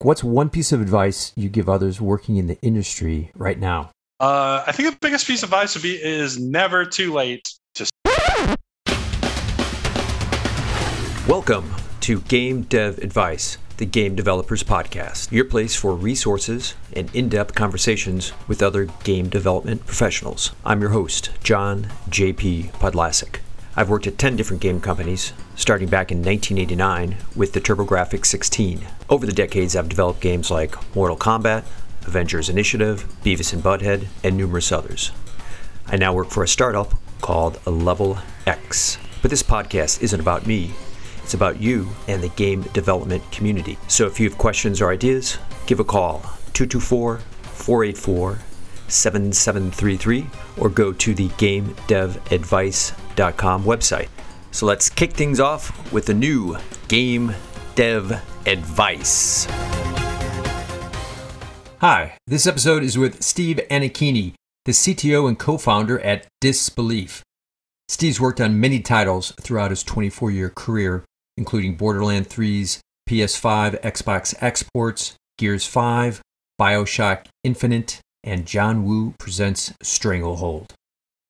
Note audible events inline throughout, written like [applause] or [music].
What's one piece of advice you give others working in the industry right now? Uh, I think the biggest piece of advice would be is never too late to. Welcome to Game Dev Advice, the Game Developers Podcast, your place for resources and in depth conversations with other game development professionals. I'm your host, John J.P. Podlasek. I've worked at 10 different game companies, starting back in 1989 with the TurboGrafx 16. Over the decades, I've developed games like Mortal Kombat, Avengers Initiative, Beavis and Butthead, and numerous others. I now work for a startup called Level Ex. But this podcast isn't about me, it's about you and the game development community. So if you have questions or ideas, give a call 224 484 7733 or go to the GameDevAdvice.com website. So let's kick things off with the new Game Dev Advice. Hi, this episode is with Steve Anichini, the CTO and co founder at Disbelief. Steve's worked on many titles throughout his 24 year career, including Borderlands 3's PS5 Xbox exports, Gears 5, Bioshock Infinite, and John Woo presents Stranglehold.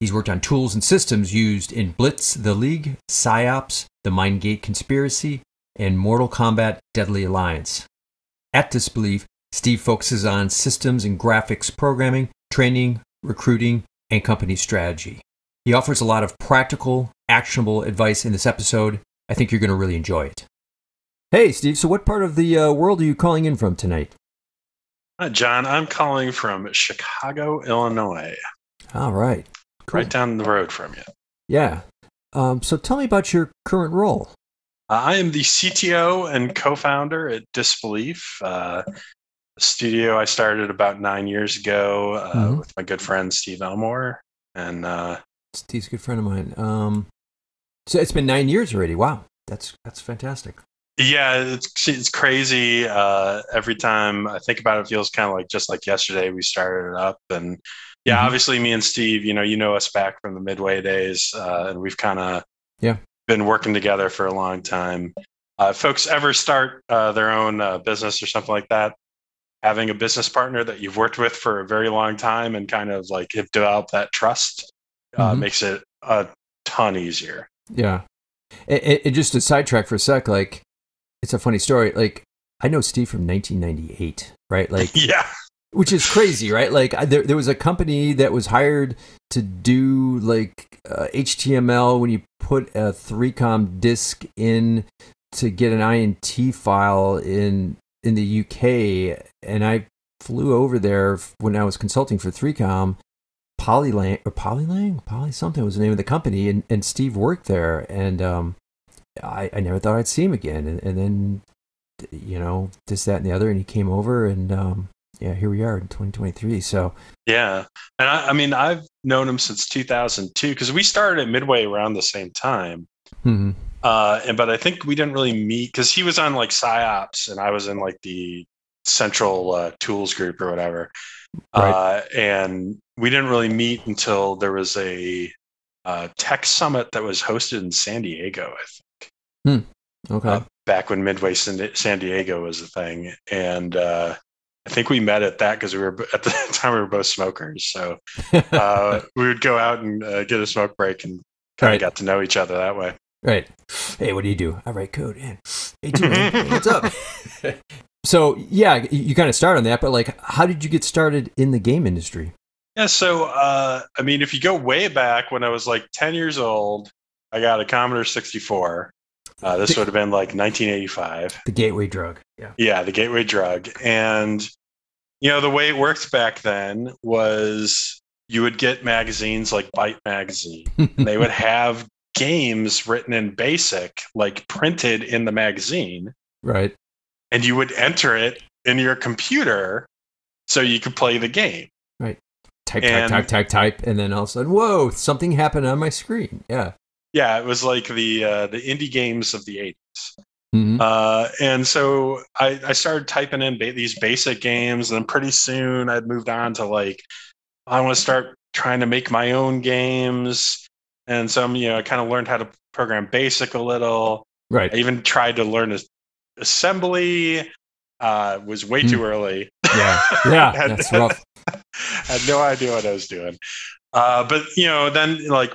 He's worked on tools and systems used in Blitz the League, Psi-Ops, the Mindgate Conspiracy, and Mortal Kombat Deadly Alliance. At Disbelief, Steve focuses on systems and graphics programming, training, recruiting, and company strategy. He offers a lot of practical, actionable advice in this episode. I think you're going to really enjoy it. Hey, Steve, so what part of the uh, world are you calling in from tonight? Hi, John. I'm calling from Chicago, Illinois. All right. Cool. Right down the road from you. Yeah. Um, so tell me about your current role. Uh, I am the CTO and co-founder at Disbelief, uh, studio I started about nine years ago uh, mm-hmm. with my good friend Steve Elmore. And uh, Steve's a good friend of mine. Um, so it's been nine years already. Wow, that's that's fantastic. Yeah, it's it's crazy. Uh, every time I think about it, it feels kind of like just like yesterday we started it up, and yeah, mm-hmm. obviously me and Steve, you know, you know us back from the Midway days, uh, and we've kind of yeah been working together for a long time. Uh, folks ever start uh, their own uh, business or something like that, having a business partner that you've worked with for a very long time and kind of like have developed that trust uh, mm-hmm. makes it a ton easier. Yeah. It, it, just to sidetrack for a sec, like it's a funny story. Like I know Steve from 1998, right? Like [laughs] yeah, which is crazy, right? Like there, there was a company that was hired to do like uh, HTML when you put a 3com disk in to get an INT file in in the UK, and I flew over there when I was consulting for 3com. Polylang or Polylang, Poly something was the name of the company, and, and Steve worked there, and um, I, I never thought I'd see him again, and, and then you know this, that, and the other, and he came over, and um, yeah, here we are in 2023. So yeah, and I, I mean I've known him since 2002 because we started at Midway around the same time. Mm-hmm. Uh, and but I think we didn't really meet because he was on like Psi-Ops and I was in like the central uh, tools group or whatever. Right. Uh, and we didn't really meet until there was a uh, tech summit that was hosted in San Diego, I think. Hmm. Okay. Uh, back when Midway San Diego was a thing, and uh, I think we met at that because we were at the [laughs] time we were both smokers. So uh, we would go out and uh, get a smoke break and kind of right. got to know each other that way. Right. Hey, what do you do? I write code. And hey, what's up? [laughs] so yeah, you kind of start on that, but like, how did you get started in the game industry? Yeah. So uh, I mean, if you go way back when I was like ten years old, I got a Commodore sixty four. Uh, this would have been like 1985. The gateway drug. Yeah. Yeah, the gateway drug. And, you know, the way it worked back then was you would get magazines like Byte Magazine, and [laughs] they would have games written in BASIC, like printed in the magazine. Right. And you would enter it in your computer so you could play the game. Right. Type, And- type, type, type, type, and then all of a sudden, whoa, something happened on my screen. Yeah. Yeah, it was like the uh, the indie games of the 80s. Mhm. Uh, and so I, I started typing in ba- these basic games, and pretty soon I'd moved on to like, I want to start trying to make my own games. And so, you know, I kind of learned how to program BASIC a little. Right. I even tried to learn as- assembly. Uh, was way too early. Yeah. [laughs] Yeah. Had- That's rough. I [laughs] had no idea what I was doing. Uh, but you know, then like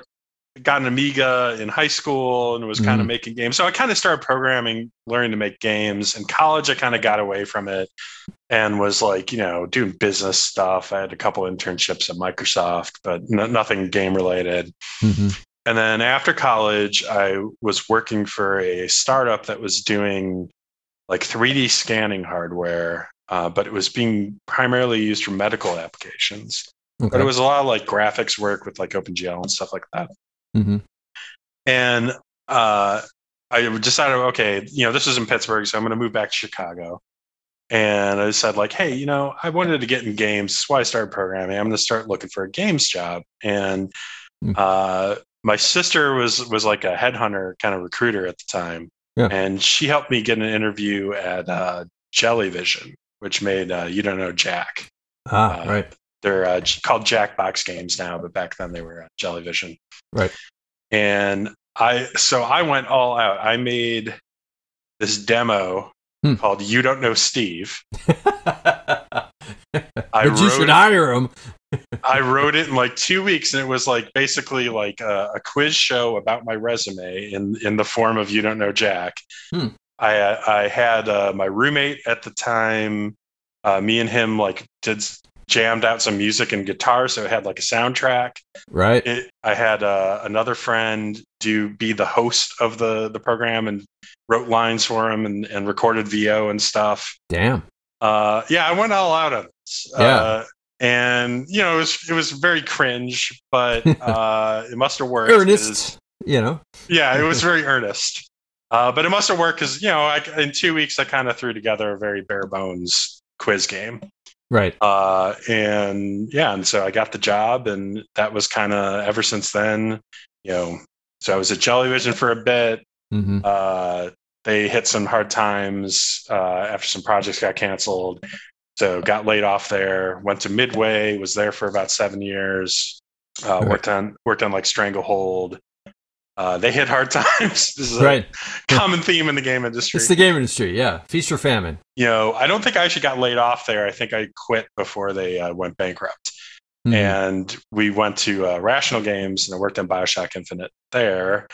got an Amiga in high school and was kind of Mhm. making games. So I kind of started programming, learning to make games. In college, I kind of got away from it and was like, you know, doing business stuff. I had a couple internships at Microsoft, but no, nothing game related. hmm And then after college, I was working for a startup that was doing like 3D scanning hardware, uh, but it was being primarily used for medical applications. Okay. But it was a lot of like graphics work with like OpenGL and stuff like that. Hmm And uh, I decided, okay, you know, this is in Pittsburgh, so I'm going to move back to Chicago. And I said, like, hey, you know, I wanted to get in games. That's why I started programming. I'm going to start looking for a games job. And Hmm. uh, my sister was was like a headhunter kind of recruiter at the time, Yeah. and she helped me get an interview at uh, Jellyvision, which made uh, you don't know Jack. Ah, uh, right. They're uh, called Jackbox Games now, but back then they were uh, Jellyvision. Right. And I, so I went all out. I made this demo Hmm. called "You Don't Know Steve." [laughs] I but you wrote- should hire him. I wrote it in like two weeks, and it was like basically like a, a quiz show about my resume in in the form of "You Don't Know Jack." Hmm. I I had uh, my roommate at the time. Uh, me and him like did jammed out some music and guitar, so it had like a soundtrack. Right. It, I had uh, another friend do be the host of the the program and wrote lines for him and, and recorded VO and stuff. Damn. Uh, yeah, I went all out on this. Yeah. Uh, and you know, it was it was very cringe, but [laughs] uh, it must have worked. Ernest. You know. Yeah, it was [laughs] very earnest. Uh, but it must have worked because you know, I, in two weeks, I kind of threw together a very bare bones quiz game. Right. Uh, and yeah, and so I got the job, and that was kind of ever since then. You know, so I was at Jellyvision for a bit. hmm Uh, they hit some hard times uh, after some projects got canceled. So got laid off there. Went to Midway. Was there for about seven years. Uh, Right. Worked on worked on like Stranglehold. Uh, they hit hard [laughs] times. This is a Right. common theme in the game industry. It's the game industry. Yeah. Feast or famine. you know, I don't think I actually got laid off there. I think I quit before they uh, went bankrupt. Mhm. And we went to uh, Irrational Games and I worked on Bioshock Infinite there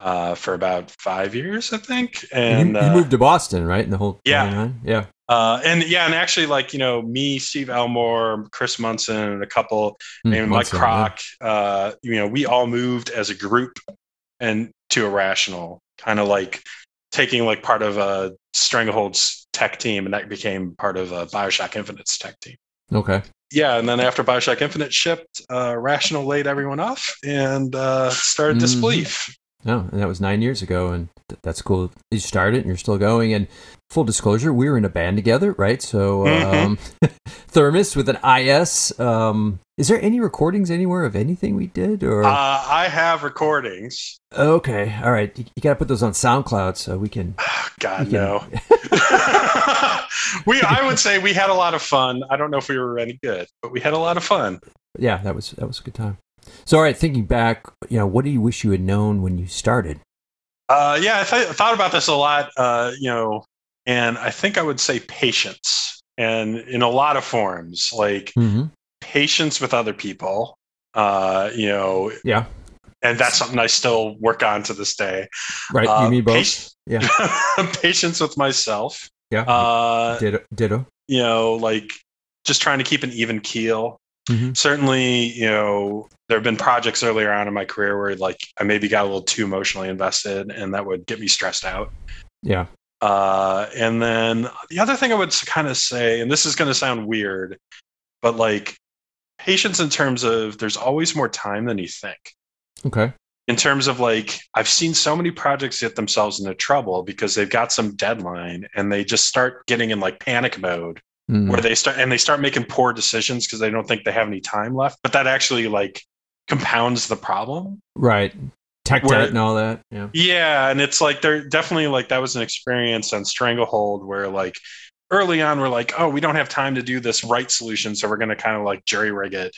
uh, for about five years, I think. And you, you uh, moved to Boston, right? In the whole Yeah. 99? Yeah. uh, and yeah, and actually, like you know, me, Steve Elmore, Chris Munson, and a couple, Hmm, named Mike Munson, yeah. Uh, you know, we all moved as a group and to irrational, kind of like taking like part of a Stranglehold's tech team, and that became part of uh, Bioshock Infinite's tech team. Okay. Yeah, and then after Bioshock Infinite shipped, uh, Irrational laid everyone off and uh, started. Disbelief. No, and that was nine years ago, and th- that's cool. You started, and you're still going. And full disclosure, we were in a band together, right? So, Mhm. um, [laughs] Thermos with an IS. Um, is there any recordings anywhere of anything we did? Or Uh, I have recordings. okay, all right, you, you got to put those on SoundCloud so we can. [sighs] God we can- no. [laughs] we I would say we had a lot of fun. I don't know if we were any good, but we had a lot of fun. yeah, that was that was a good time. So, all right, thinking back, you know, what do you wish you had known when you started? Uh, yeah, I th- thought about this a lot. Uh, you know, and I think I would say patience, and in a lot of forms, like Mm-hmm. patience with other people. Uh, you know, Yeah, and that's something I still work on to this day. right. Uh, you mean both? patience- Yeah. [laughs] patience with myself. yeah. Uh, ditto. ditto. you know, like just trying to keep an even keel. Mhm. Certainly, you know, there have been projects earlier on in my career where like I maybe got a little too emotionally invested and that would get me stressed out. Yeah. Uh, and then the other thing I would kind of say, and this is going to sound weird, but like patience in terms of there's always more time than you think. Okay. in terms of like I've seen so many projects get themselves into trouble because they've got some deadline and they just start getting in like panic mode Mm. where they start and they start making poor decisions because they don't think they have any time left. But that actually like compounds the problem. Right. Tech Where- debt and all that. Yeah. Yeah, and it's like they're definitely like that was an experience on Stranglehold where like early on we're like, oh, we don't have time to do this right solution, so we're going to kind of like jury rig it.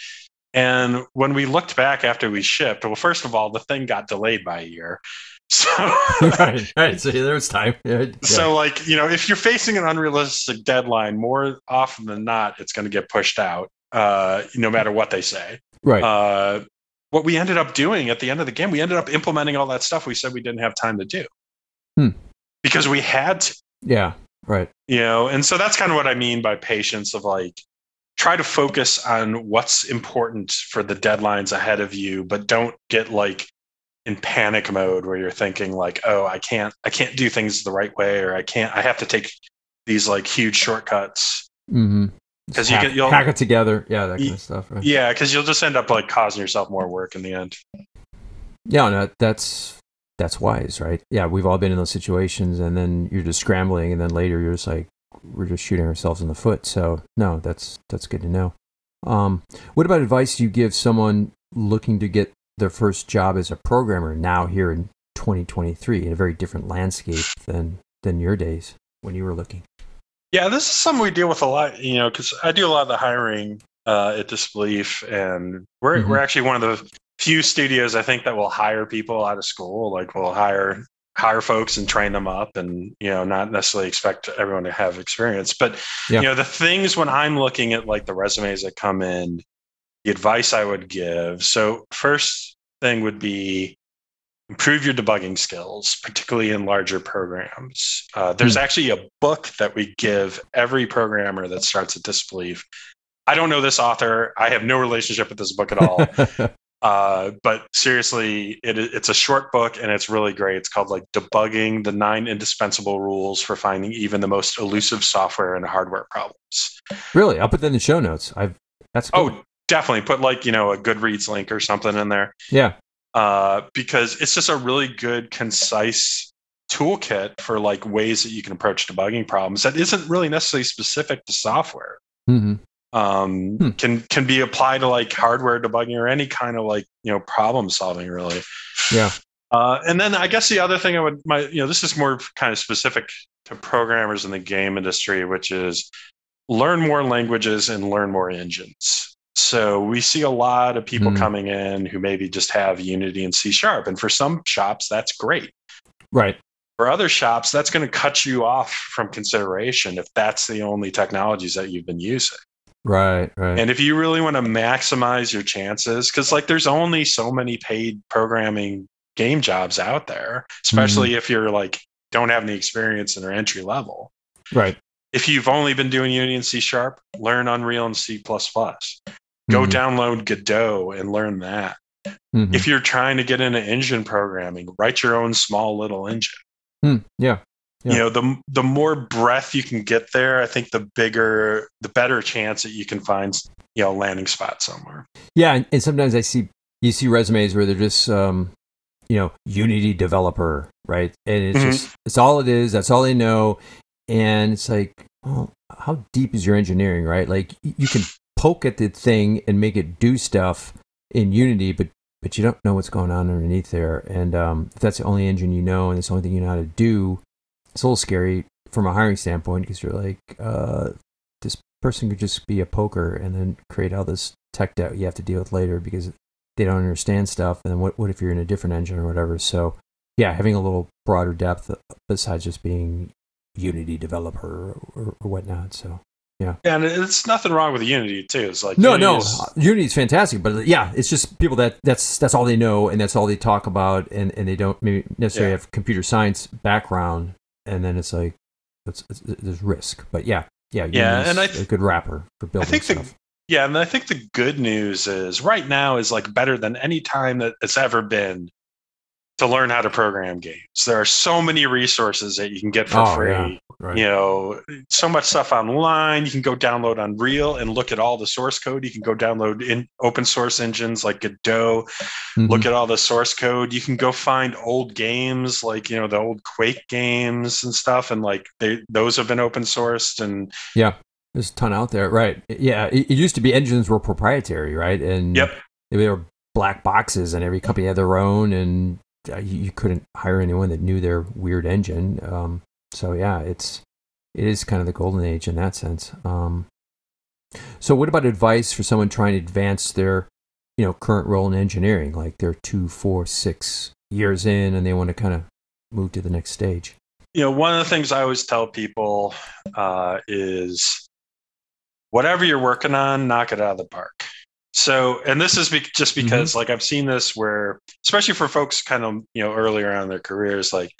And when we looked back after we shipped, well, first of all, the thing got delayed by a year. So, [laughs] [laughs] right. Right. So there was time. Yeah. [laughs] yeah. so like you know, if you're facing an unrealistic deadline, more often than not, it's going to get pushed out, uh, no matter what they say. right. Uh, what we ended up doing at the end of the game, we ended up implementing all that stuff we said we didn't have time to do Hmm. because we had to, yeah. Right. you know. And so that's kind of what I mean by patience of like try to focus on what's important for the deadlines ahead of you, but don't get like in panic mode where you're thinking like, oh, I can't, I can't do things the right way, or I can't, I have to take these like huge shortcuts. Mm-hmm. 'Cause you get- you'll- hack it together. Yeah. That kind of stuff. Right. Yeah, because you'll just end up like causing yourself more work in the end. Yeah, no, that's that's wise, right? Yeah, we've all been in those situations, and then you're just scrambling, and then later you're just like, we're just shooting ourselves in the foot. So no, that's that's good to know. Um, what about advice you give someone looking to get their first job as a programmer now here in 2023 in a very different landscape than than your days when you were looking? Yeah, this is something we deal with a lot, you know, because I do a lot of the hiring uh, at Disbelief, and we're Mhm. we're actually one of the few studios I think that will hire people out of school. Like we'll hire hire folks and train them up, and you know, not necessarily expect everyone to have experience. But Yeah. you know, the things when I'm looking at like the resumes that come in, the advice I would give. So first thing would be improve your debugging skills, particularly in larger programs. Uh, there's actually a book that we give every programmer that starts at Disbelief. I don't know this author. I have no relationship with this book at all. [laughs] uh, but seriously, it, it's a short book and it's really great. It's called like Debugging the Nine Indispensable Rules for Finding Even the Most Elusive Software and Hardware Problems. really, I'll put that in the show notes. I've that's cool. Oh, definitely put like, you know, a Goodreads link or something in there. yeah, uh, because it's just a really good, concise toolkit for like ways that you can approach debugging problems that isn't really necessarily specific to software. hmm Um, Hmm. Can can be applied to like hardware debugging or any kind of like you know problem solving really. yeah, Uh, and then I guess the other thing I would my you know this is more kind of specific to programmers in the game industry, which is learn more languages and learn more engines. So we see a lot of people Hmm. coming in who maybe just have Unity and C sharp, and for some shops that's great. right. For other shops, that's going to cut you off from consideration if that's the only technologies that you've been using. Right, right. And if you really want to maximize your chances, because like there's only so many paid programming game jobs out there, especially if you're like don't have any experience and are entry level. right. If you've only been doing Unity and C sharp, learn Unreal and C. Go Mhm, download Godot and learn that. mhm. If you're trying to get into engine programming, write your own small little engine. Hmm, yeah. Yeah. You know, the the more breadth you can get there, I think the bigger, the better chance that you can find, you know, landing spot somewhere. Yeah, and, and sometimes I see you see resumes where they're just um, you know, Unity developer, right? And it's Mhm. just it's all it is, that's all they know. And it's like, well, how deep is your engineering, right? Like you can poke at the thing and make it do stuff in Unity, but but you don't know what's going on underneath there. And um, if that's the only engine you know and it's the only thing you know how to do, it's a little scary from a hiring standpoint because you're like, uh, this person could just be a poker and then create all this tech debt you have to deal with later because they don't understand stuff. And then what, what if you're in a different engine or whatever? So, yeah, having a little broader depth besides just being Unity developer or, or whatnot. So, And it's nothing wrong with Unity too. It's like no, Unity no, is- Unity is fantastic, but yeah, it's just people that that's that's all they know and that's all they talk about, and, and they don't maybe necessarily Yeah. have computer science background, and then it's like it's, it's, there's risk, but yeah, yeah, Yeah, and I a th- good wrapper for building think the- Yeah, and I think the good news is right now is like better than any time that it's ever been to learn how to program games. There are so many resources that you can get for Oh, free. yeah. Right. You know, so much stuff online. You can go download Unreal and look at all the source code. You can go download in open source engines like Godot, Mhm. look at all the source code. You can go find old games like, you know, the old Quake games and stuff. And like they, those have been open sourced. And yeah, There's a ton out there, right? Yeah, it, it used to be engines were proprietary, right? And Yep. they were black boxes, and every company had their own, and you, you couldn't hire anyone that knew their weird engine. Um, so yeah, it's it is kind of the golden age in that sense. Um, so, what about advice for someone trying to advance their, you know, current role in engineering? Like they're two, four, six years in, and they want to kind of move to the next stage. you know, one of the things I always tell people uh, is whatever you're working on, knock it out of the park. So, and this is be- just because, like, I've seen this where, especially for folks kind of, you know, earlier on in their careers, like,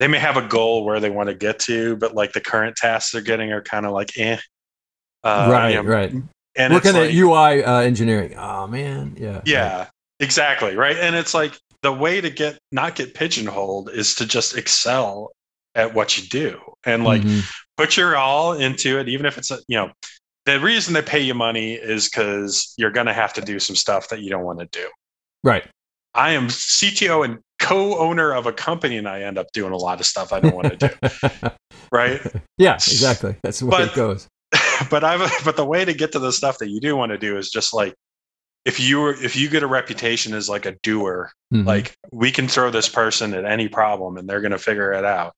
they may have a goal where they want to get to, but like the current tasks they're getting are kind of like, eh. Uh, right, you know, right. And Working it's at like, UI uh, engineering. Oh man, yeah. yeah, exactly. Right. And it's like the way to get not get pigeonholed is to just excel at what you do. And like Mhm. put your all into it, even if it's a, you know, the reason they pay you money is because you're going to have to do some stuff that you don't want to do. right. I am CTO and co-owner of a company, and I end up doing a lot of stuff I don't want to do. [laughs] Right. yeah, exactly. That's the way But- it goes. [laughs] but I've but the way to get to the stuff that you do want to do is just like if you were if you get a reputation as like a doer, Mhm. like we can throw this person at any problem and they're going to figure it out.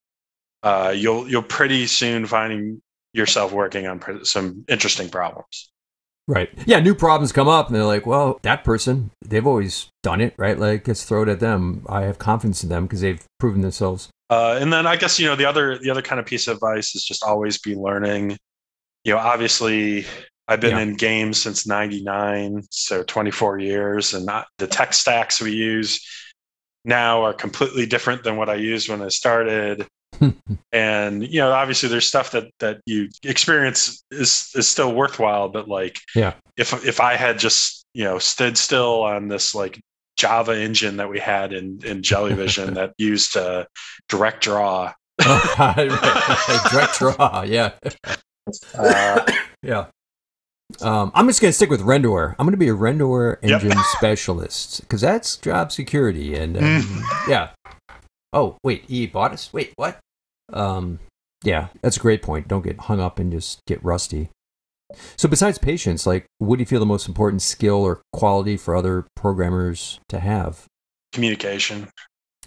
Uh, you'll you'll pretty soon finding yourself working on pr- some interesting problems. right. Yeah, new problems come up, and they're like, "Well, that person, they've always done it, right? Like, let's throw it at them. I have confidence in them because they've proven themselves." Uh, and then I guess you know the other the other kind of piece of advice is just always be learning. You know, obviously I've been Yeah. in games since '99, so 24 years, and not, the tech stacks we use now are completely different than what I used when I started. [laughs] and you know, obviously there's stuff that that you experience is is still worthwhile, but like Yeah. if if I had just you know stood still on this like Java engine that we had in in Jellyvision [laughs] that used uh, direct draw. [laughs] Oh. Direct draw. Yeah, Uh, yeah. Um, I'm just gonna stick with RenderWare. I'm gonna be a RenderWare Yep. engine specialist because that's job security and um, Mm. yeah. Oh wait, E bought us. Wait, what? Um, yeah, that's a great point. Don't get hung up and just get rusty. So besides patience, like, what do you feel the most important skill or quality for other programmers to have? communication.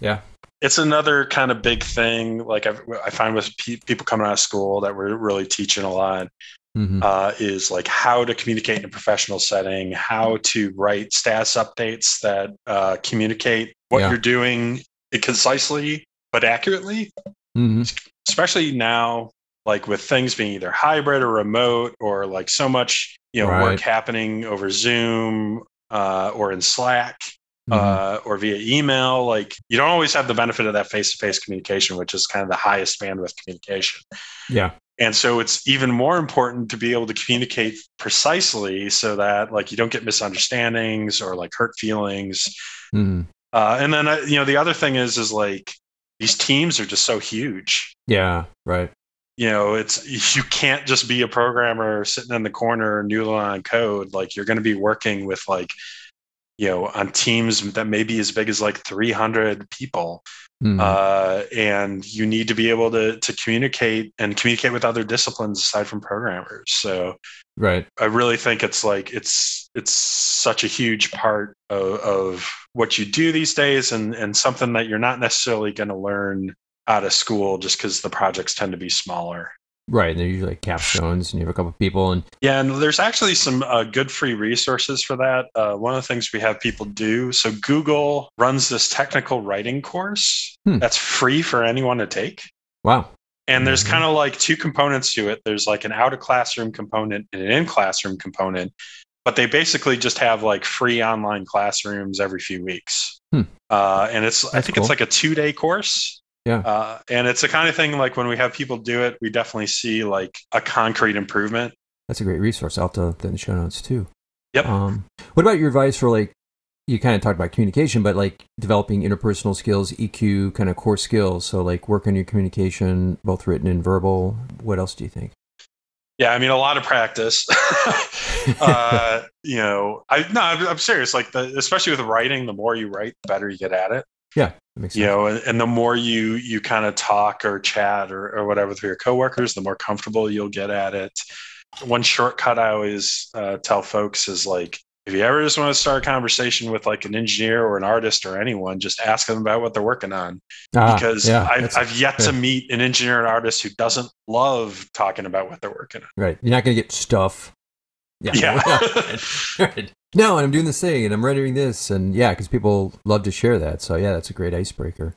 Yeah. It's another kind of big thing. Like I've, I find with pe- people coming out of school that we're really teaching a lot hmm uh, is like how to communicate in a professional setting, how to write status updates that uh, communicate what Yeah. you're doing concisely but accurately. Hmm especially now like with things being either hybrid or remote or like so much you know Right. work happening over zoom uh, or in slack Mm-hmm. uh, or via email like you don't always have the benefit of that face-to-face communication which is kind of the highest bandwidth communication Yeah. and so it's even more important to be able to communicate precisely so that like you don't get misunderstandings or like hurt feelings hmm uh, and then uh, you know the other thing is is like these teams are just so huge Yeah. Right. you know it's [laughs] you can't just be a programmer sitting in the corner noodling on code like you're going to be working with like you know on teams that may be as big as like 300 people Mhm. uh, and you need to be able to to communicate and communicate with other disciplines aside from programmers so right. i really think it's like it's it's such a huge part of, of what you do these days and and something that you're not necessarily going to learn out of school just because the projects tend to be smaller Right. And they're usually like capstones, and you have a couple of people, and Yeah, and there's actually some uh, good free resources for that. Uh, one of the things we have people do so, Google runs this technical writing course Hmm. that's free for anyone to take. wow. And there's Mhm. kind of like two components to it there's like an out of classroom component and an in classroom component, but they basically just have like free online classrooms every few weeks. Hmm. Uh, and it's, I think cool. it's like a two day course. Yeah. Uh, and it's the kind of thing like when we have people do it, we definitely see like a concrete improvement. That's a great resource. I'll have to in the show notes too. Yep. Um, what about your advice for like you kind of talked about communication, but like developing interpersonal skills, EQ, kind of core skills. So like work on your communication, both written and verbal. What else do you think? Yeah, I mean, a lot of practice. [laughs] uh, you know, I no, I'm, I'm serious. Like, the, especially with writing, the more you write, the better you get at it. Yeah, makes sense. You know, and, and the more you you kind of talk or chat or, or whatever with your coworkers, the more comfortable you'll get at it. One shortcut I always uh, tell folks is like, if you ever just want to start a conversation with like an engineer or an artist or anyone, just ask them about what they're working on. Ah, because yeah, I've, I've yet to meet an engineer and artist who doesn't love talking about what they're working on. right. You're not going to get stuff. Yeah. Yeah. [laughs] right. [laughs] No, and I'm doing this thing and I'm rendering this. And yeah, because people love to share that. So yeah, that's a great icebreaker.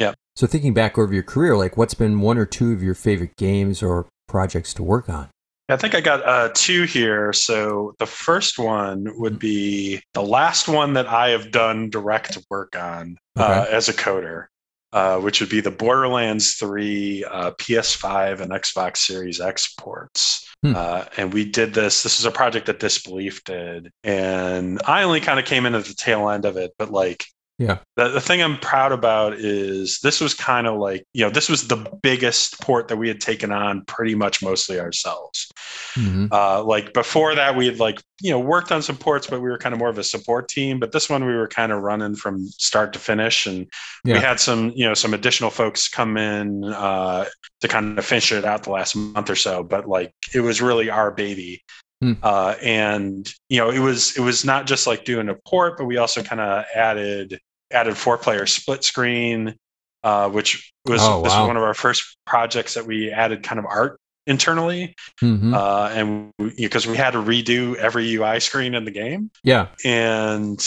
Yeah. So thinking back over your career, like what's been one or two of your favorite games or projects to work on? I think I got uh, two here. So the first one would be the last one that I have done direct work on uh, as a coder, uh, which would be the Borderlands 3 uh, PS5 and Xbox Series X ports. Hmm. Uh, and we did this. This is a project that Disbelief did. And I only kind of came in at the tail end of it, but like, Yeah. the, the thing I'm proud about is this was kind of like, you know, this was the biggest port that we had taken on pretty much mostly ourselves. hmm Uh, like before that, we had like you know worked on some ports, but we were kind of more of a support team. But this one, we were kind of running from start to finish, and Yeah. we had some you know some additional folks come in uh, to kind of finish it out the last month or so. But like it was really our baby. Hmm. Uh, and you know it was it was not just like doing a port, but we also kind of added added four player split screen, uh, which was Oh, this was one of our first projects that we added kind of art internally hmm uh, and because we had to redo every UI screen in the game, yeah. and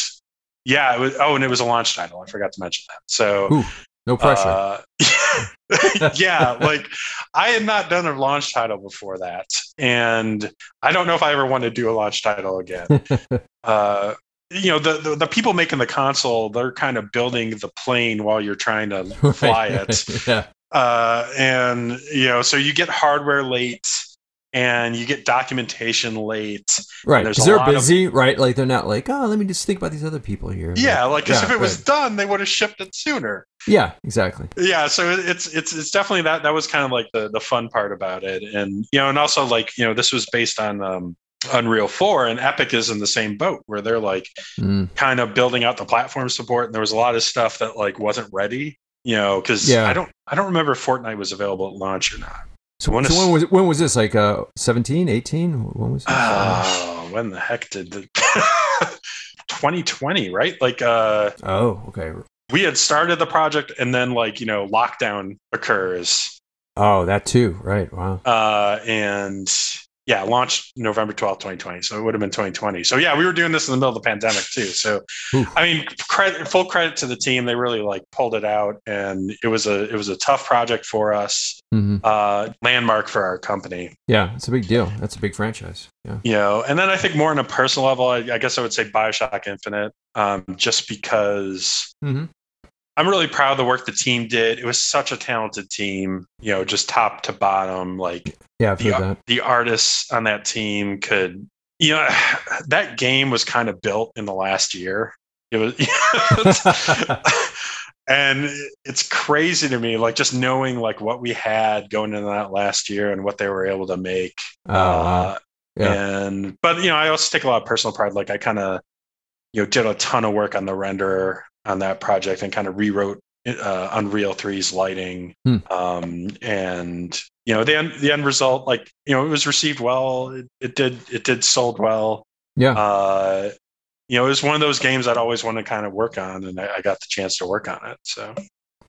yeah, it was. Oh, and it was a launch title. I forgot to mention that. So, Ooh, no pressure. uh, [laughs] yeah, like I had not done a launch title before that, and I don't know if I ever want to do a launch title again. [laughs] uh, you know, the, the the people making the console, they're kind of building the plane while you're trying to [laughs] fly it [laughs] yeah. uh, and you know, so you get hardware late, and you get documentation late. Right. Because they're lot of- busy, right? Like they're not like, oh, let me just think about these other people here. Yeah, like 'cause Yeah, if it was right. done, they would have shipped it sooner. Yeah, exactly. Yeah, so it's it's it's definitely that that was kind of like the the fun part about it, and you know, and also like you know, this was based on um, Unreal Four, and Epic is in the same boat where they're like Mm. kind of building out the platform support, and there was a lot of stuff that like wasn't ready. You know, because Yeah. I don't I don't remember if Fortnite was available at launch or not. So, When so is- when was when was this? Like uh 17, 18? When was this? Oh, when the heck did the [laughs] 2020, right? Like uh oh, okay. we had started the project and then like, you know, lockdown occurs. Oh, that too. Right. Wow. Uh and yeah, launched November 12th, 2020. So it would have been 2020. So yeah, we were doing this in the middle of the pandemic too. So. I mean, credit full credit to the team. They really like pulled it out and it was a it was a tough project for us. hmm Uh landmark for our company. Yeah, it's a big deal. That's a big franchise. Yeah. you know and then i think more on a personal level i, I guess i would say bioshock infinite um, just because hmm i'm really proud of the work the team did it was such a talented team you know just top to bottom like Yeah, I've the, that. the artists on that team could you know [sighs] that game was kind of built in the last year it was [laughs] and it's crazy to me like just knowing like what we had going into that last year and what they were able to make wow. uh, Yeah. and but you know, I also take a lot of personal pride. Like I kind of you know did a ton of work on the renderer on that project and kind of rewrote uh, Unreal 3's lighting. Hmm. Um, and you know the end the end result, like you know, it was received well. It, it did it did sold well. Yeah. Uh, you know, it was one of those games I'd always want to kind of work on, and I, I got the chance to work on it. So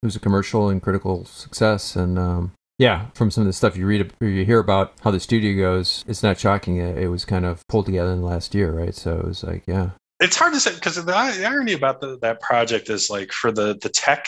it was a commercial and critical success and um yeah from some of the stuff you read or you hear about how the studio goes it's not shocking it, it was kind of pulled together in the last year right so it was like yeah it's hard to say because the, the irony about the, that project is like for the the tech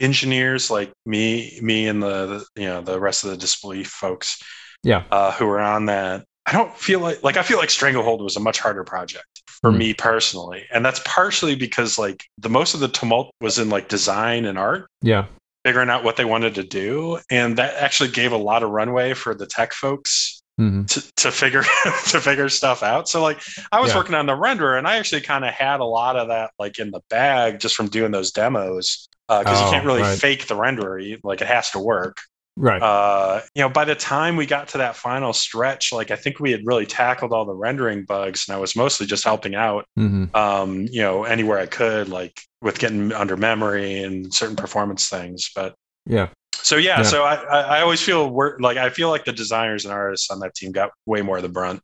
engineers like me me and the, the you know the rest of the disbelief folks Yeah. uh, who were on that i don't feel like like i feel like stranglehold was a much harder project for Hmm. me personally and that's partially because like the most of the tumult was in like design and art yeah figuring out what they wanted to do and that actually gave a lot of runway for the tech folks Mm-hmm. to, to figure [laughs] to figure stuff out. So like I was Yeah. working on the renderer and I actually kind of had a lot of that like in the bag just from doing those demos because Oh, you can't really right. fake the renderer. You- Like it has to work. Right. Uh, you know, by the time we got to that final stretch, like I think we had really tackled all the rendering bugs, and I was mostly just helping out. mm-hmm. Um, you know, anywhere I could, like with getting under memory and certain performance things. But Yeah. So yeah, Yeah. so I, I I always feel we're like I feel like the designers and artists on that team got way more of the brunt.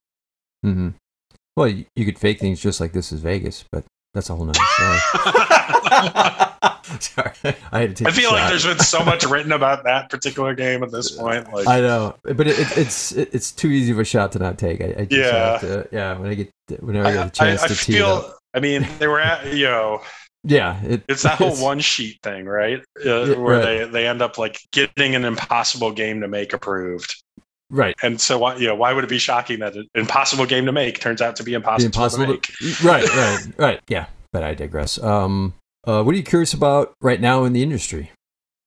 Mm-hmm. Well, you, you could fake things just like this is Vegas, but that's a whole nother story. [laughs] [laughs] Sorry, I had to take. I feel like there's been so much [laughs] written about that particular game at this point. Like, I know, but it, it, it's it, it's too easy of a shot to not take. I, I just Yeah. have to, yeah. When I get whenever I get a chance I- I to tee it up. feel. I mean, they were at you know, Yeah, it, it's that whole [laughs] one sheet thing, right? Uh, where right. they they end up like getting an impossible game to make approved, right. and so why you know why would it be shocking that an impossible game to make turns out to be impossible, impossible. to make? to- right, right, [laughs] right. Yeah, but I digress. Um, uh, what are you curious about right now in the industry?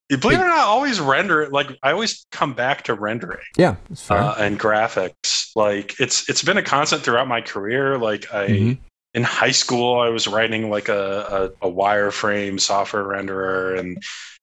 Believe it or not, always render like I always come back to rendering. Yeah, uh, and graphics. Like it's it's been a constant throughout my career. Like I Mhm. In high school, I was writing like a, a, a wireframe software renderer, and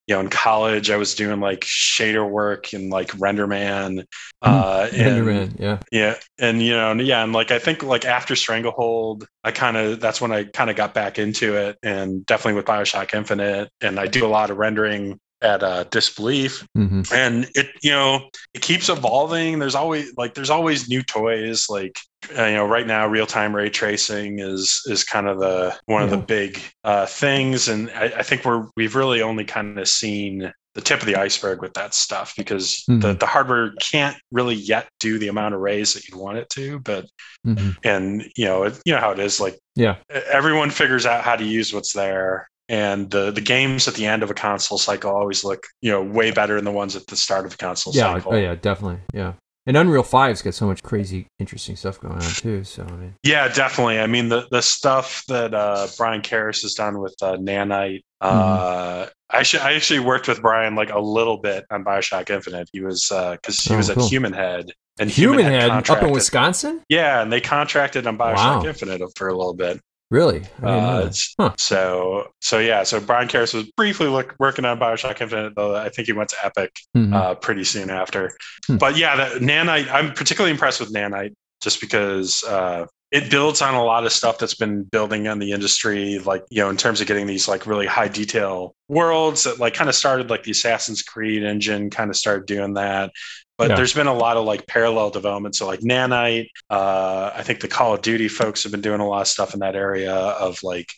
you know in college I was doing like shader work in like RenderMan. Uh, and, Enderman, yeah. yeah, and you know, and yeah, and like I think like after Stranglehold, I kind of that's when I kind of got back into it, and definitely with Bioshock Infinite, and I do a lot of rendering at uh, Disbelief, hmm and it you know it keeps evolving. There's always like there's always new toys. Like uh, you know right now real time ray tracing is is kind of the one of the big uh, things. And I, I think we're we've really only kind of seen the tip of the iceberg with that stuff because the, Mhm. the hardware can't really yet do the amount of rays that you'd want it to. But hmm and you know it, you know how it is like Yeah. everyone figures out how to use what's there and the the games at the end of a console cycle always look you know way better than the ones at the start of the console Yeah. cycle Oh, yeah. Definitely. Yeah. And Unreal 5's got so much crazy, interesting stuff going on too. So I mean, Yeah, definitely. I mean, the the stuff that uh, Brian Karis has done with uh, Nanite. Uh, I actually, I actually worked with Brian like a little bit on Bioshock Infinite. He was because he Oh, was cool. at Human Head and Human Head up in Wisconsin. Yeah, and they contracted on Bioshock Wow. Infinite for a little bit. Really? I didn't know Uh, Huh. So so yeah, so Brian Karis was briefly look, working on Bioshock Infinite, though I think he went to Epic Mhm. uh, pretty soon after. Hmm. But yeah, the Nanite, I'm particularly impressed with Nanite just because uh, it builds on a lot of stuff that's been building on the industry, like, you know, in terms of getting these like really high detail worlds that like kind of started like the Assassin's Creed engine kind of started doing that. But Yeah. there's been a lot of like parallel development. So like Nanite, uh, I think the Call of Duty folks have been doing a lot of stuff in that area of like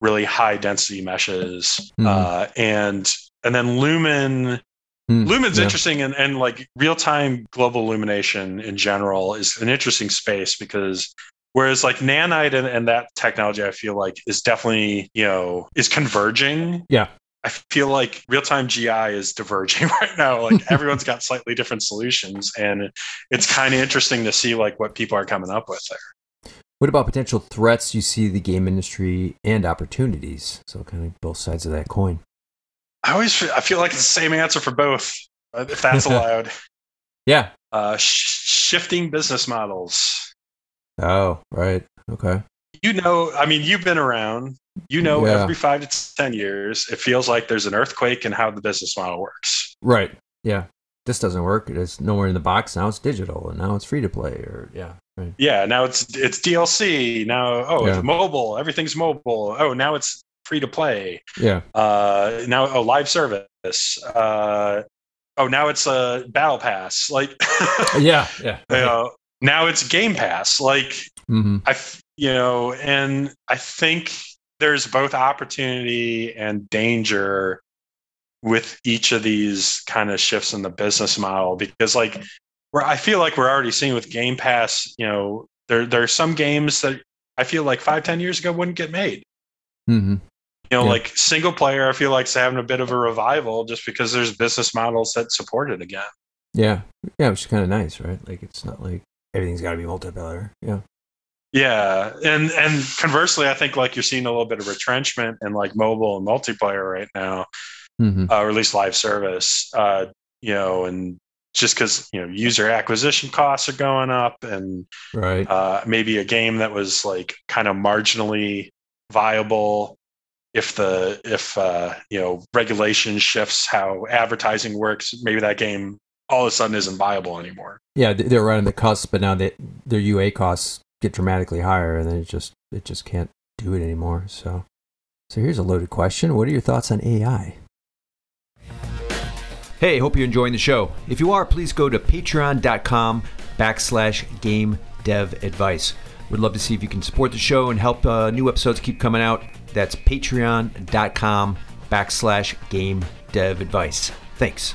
really high density meshes. Mhm. Uh, and and then Lumen Hmm, Lumen's yeah. interesting and, and like real time global illumination in general is an interesting space because whereas like nanite and, and that technology I feel like is definitely, you know, is converging. Yeah. I feel like real time GI is diverging [laughs] right now. Like [laughs] everyone's got slightly different solutions and it's kind of interesting to see like what people are coming up with there. What about potential threats you see the game industry and opportunities? So kind of both sides of that coin. I always feel, I feel like it's the same answer for both, if that's [laughs] allowed. Yeah. Uh, sh- shifting business models. Oh, right. Okay. you know i mean you've been around you know Yeah. every five to ten years it feels like there's an earthquake in how the business model works Right. Yeah. This doesn't work. It's nowhere in the box. Now it's digital and now it's free to play or yeah. Right. yeah now it's it's dlc now oh Yeah. it's mobile everything's mobile oh now it's free to play Yeah. uh now oh live service uh oh now it's a battle pass like [laughs] Yeah. Yeah. you know, now it's game pass like hmm I, you know, and I think there's both opportunity and danger with each of these kind of shifts in the business model because, like, where I feel like we're already seeing with Game Pass, you know, there there are some games that I feel like five ten years ago wouldn't get made. Mm-hmm. You know, Yeah. like single player, I feel like it's having a bit of a revival just because there's business models that support it again. Yeah. Yeah. Which is kind of nice, right? Like it's not like everything's got to be multiplayer. Yeah. Yeah, and and conversely, I think like you're seeing a little bit of retrenchment in like mobile and multiplayer right now, hmm uh, or at least live service. Uh, you know, and just because you know user acquisition costs are going up, and right, uh, maybe a game that was like kind of marginally viable if the if uh, you know regulation shifts how advertising works, maybe that game all of a sudden isn't viable anymore. Yeah, they're right on the cusp, but now they, their UA costs get dramatically higher, and then it just it just can't do it anymore. So, so here's a loaded question: What are your thoughts on AI? Hey, hope you're enjoying the show. If you are, please go to patreon.com backslash game dev advice. We'd love to see if you can support the show and help uh, new episodes keep coming out. That's patreon.com backslash game dev advice. Thanks.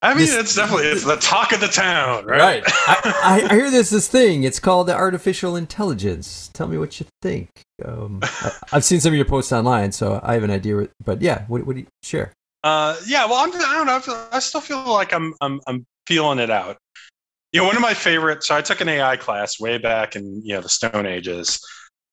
I mean, this, it's definitely it's the talk of the town, right? Right. I, I, hear there's this thing. It's called artificial intelligence. Tell me what you think. Um, I, have seen some of your posts online, so I have an idea. But yeah, what, what do you share? Uh, yeah. Well, I'm, I don't know. I, feel, I still feel like I'm, I'm I'm feeling it out. You know, one of my favorite. So I took an AI class way back in you know the Stone Ages.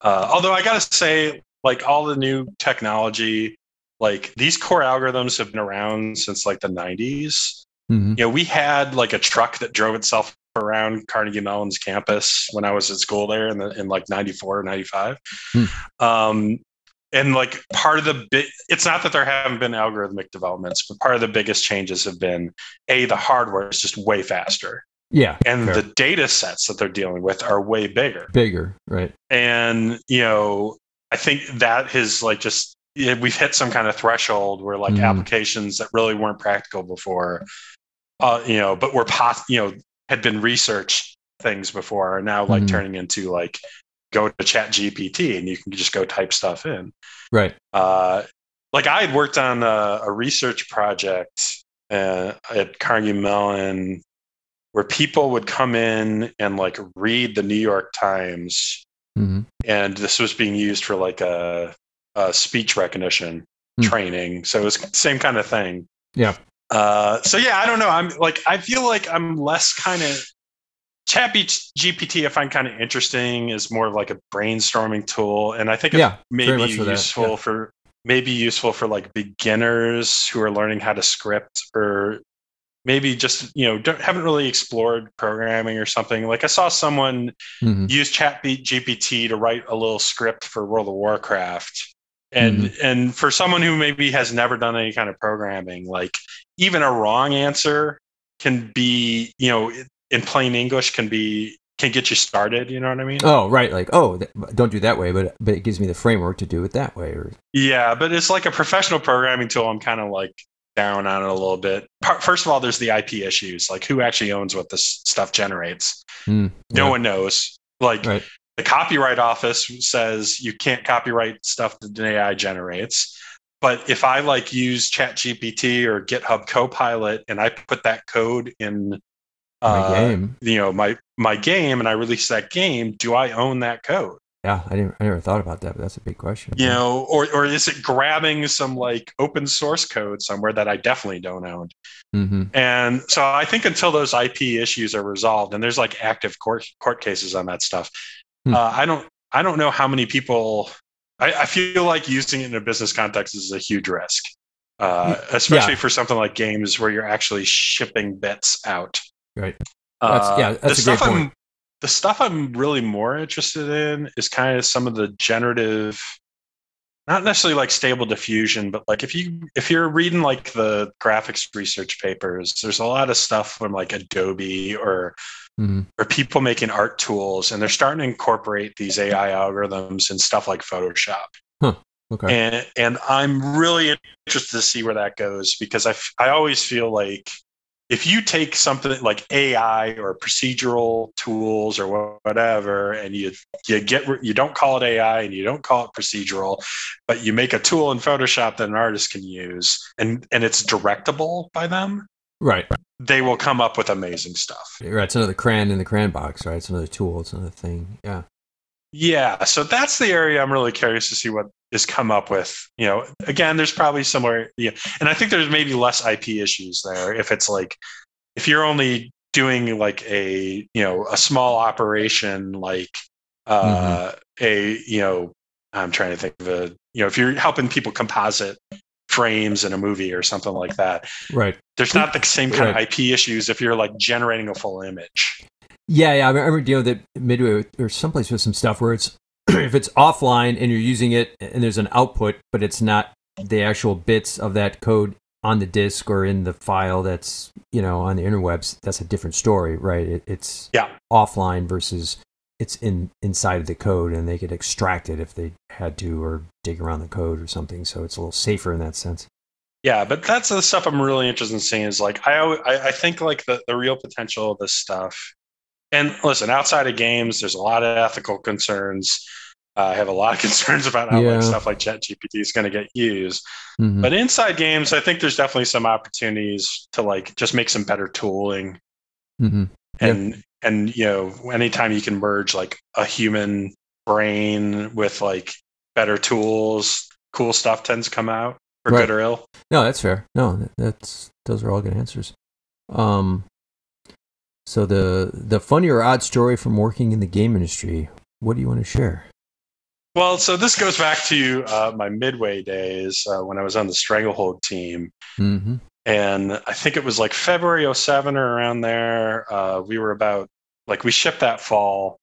Uh, although I gotta say, like all the new technology, like these core algorithms have been around since like the 90s Mm-hmm. You know, we had like a truck that drove itself around Carnegie Mellon's campus when I was at school there in, the, in like 94 or 95. Mm. Um, and like part of the bit, it's not that there haven't been algorithmic developments, but part of the biggest changes have been a, the hardware is just way faster. Yeah. And fair. the data sets that they're dealing with are way bigger. Bigger, right. And, you know, I think that has like just, we've hit some kind of threshold where like mm. applications that really weren't practical before uh, you know, but were pos- you know, had been researched things before are now like mm-hmm. turning into like go to ChatGPT and you can just go type stuff in. Right. Uh, like I had worked on a, a research project uh, at Carnegie Mellon where people would come in and like read the New York Times. Mm-hmm. And this was being used for like a, a speech recognition mm-hmm. training. So it was same kind of thing. Yeah. Uh, so yeah, I don't know. I'm like, I feel like I'm less kind of ChatGPT. I find kind of interesting is more of like a brainstorming tool, and I think it's yeah, maybe useful yeah. for maybe useful for like beginners who are learning how to script or maybe just you know haven't really explored programming or something like i saw someone mm-hmm. use chat gpt to write a little script for world of warcraft and mm-hmm. and for someone who maybe has never done any kind of programming like even a wrong answer can be you know in plain english can be can get you started you know what i mean? Oh right like oh th- don't do that way but but it gives me the framework to do it that way or yeah but it's like a professional programming tool i'm kind of like down on it a little bit. First of all there's the ip issues like who actually owns what this stuff generates? Mm, yeah. no one knows. Like right the copyright office says you can't copyright stuff that an AI generates. But if I like use ChatGPT or GitHub Copilot and I put that code in uh, my game, you know, my my game, and I release that game, do I own that code? Yeah, I didn't. I never thought about that, but that's a big question. You know, or or is it grabbing some like open source code somewhere that I definitely don't own? Mm-hmm. And so I think until those IP issues are resolved, and there's like active court court cases on that stuff, Hmm. Uh, I don't I don't know how many people. I, I, feel like using it in a business context is a huge risk, uh, hmm. especially yeah. for something like games where you're actually shipping bits out. Right. That's, uh, yeah, that's the a great stuff point. I'm, the stuff I'm really more interested in is kind of some of the generative not necessarily like stable diffusion but like if you if you're reading like the graphics research papers there's a lot of stuff from like adobe or mm-hmm. or people making art tools and they're starting to incorporate these ai algorithms and stuff like photoshop huh. okay and and i'm really interested to see where that goes because i i always feel like if you take something like AI or procedural tools or whatever, and you you get you don't call it AI and you don't call it procedural, but you make a tool in Photoshop that an artist can use, and and it's directable by them, right? They will come up with amazing stuff. Right, it's another crayon in the crayon box, right? It's another tool. It's another thing. Yeah. Yeah, so that's the area I'm really curious to see what is come up with. You know, again, there's probably somewhere, yeah, and I think there's maybe less IP issues there if it's like if you're only doing like a you know a small operation like uh, mm-hmm. a you know I'm trying to think of a you know if you're helping people composite frames in a movie or something like that. Right. There's not the same kind right. of IP issues if you're like generating a full image. Yeah, yeah. I remember dealing with that midway or someplace with some stuff where it's [clears throat] if it's offline and you're using it and there's an output, but it's not the actual bits of that code on the disk or in the file that's you know on the interwebs. That's a different story, right? It, it's yeah offline versus it's in inside of the code and they could extract it if they had to or dig around the code or something. So it's a little safer in that sense. Yeah, but that's the stuff I'm really interested in seeing. Is like I I, I think like the, the real potential of this stuff and listen, outside of games, there's a lot of ethical concerns. Uh, I have a lot of [laughs] concerns about how yeah. like stuff like ChatGPT is going to get used. Mm-hmm. But inside games, I think there's definitely some opportunities to like just make some better tooling. Mm-hmm. And yep. And you know, anytime you can merge like a human brain with like better tools, cool stuff tends to come out for right. good or ill. No, that's fair. No, that's those are all good answers. Um, so the the funny or odd story from working in the game industry. What do you want to share? Well, so this goes back to uh, my midway days uh, when I was on the Stranglehold team. Mm-hmm. And I think it was like February 07 or around there. Uh, we were about, like, we shipped that fall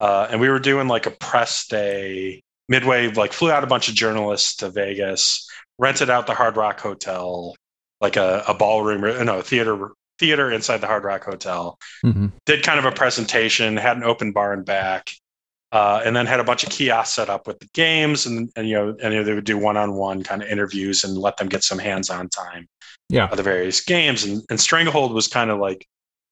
uh, and we were doing like a press day. Midway, like, flew out a bunch of journalists to Vegas, rented out the Hard Rock Hotel, like a, a ballroom, or no, a theater theater inside the Hard Rock Hotel. Mm-hmm. Did kind of a presentation, had an open bar and back, uh, and then had a bunch of kiosks set up with the games, and, and you know, and they would do one-on-one kind of interviews and let them get some hands-on time. Yeah, of the various games, and, and Stranglehold was kind of like,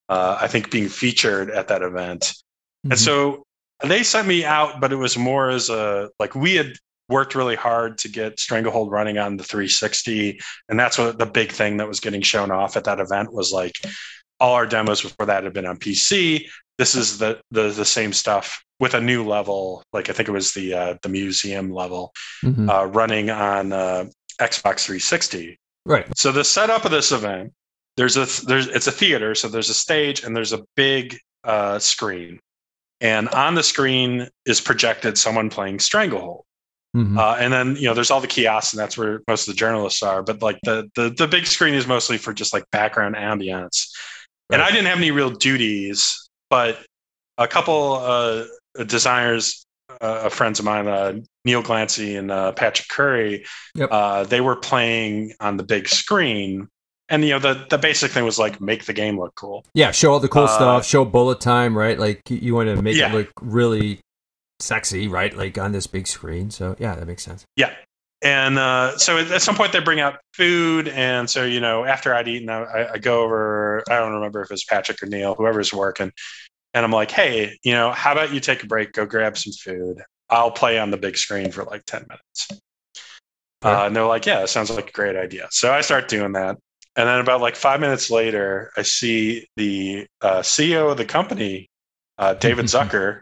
uh, I think, being featured at that event, mm-hmm. and so they sent me out, but it was more as a like we had worked really hard to get Stranglehold running on the 360, and that's what the big thing that was getting shown off at that event was like all our demos before that had been on PC. This is the the, the same stuff with a new level, like I think it was the uh, the museum level, mm-hmm. uh, running on uh, Xbox 360. Right. So the setup of this event, there's a there's it's a theater, so there's a stage and there's a big uh, screen, and on the screen is projected someone playing Stranglehold. Mm-hmm. Uh, and then you know there's all the kiosks and that's where most of the journalists are but like the the, the big screen is mostly for just like background ambience right. and i didn't have any real duties but a couple uh, designers uh, friends of mine uh, neil glancy and uh, patrick curry yep. Uh, they were playing on the big screen and you know the the basic thing was like make the game look cool yeah show all the cool stuff show bullet time right like you want to make yeah. it look really sexy, right? Like on this big screen. So yeah, that makes sense. Yeah. And uh, so at some point they bring out food, and so you know after I'd eaten, I, I go over. I don't remember if it was Patrick or Neil, whoever's working, and I'm like, hey, you know, how about you take a break, go grab some food. I'll play on the big screen for like ten minutes. Uh, and they're like, yeah, that sounds like a great idea. So I start doing that. And then about like five minutes later, I see the uh, CEO of the company, uh, David [laughs] Zucker,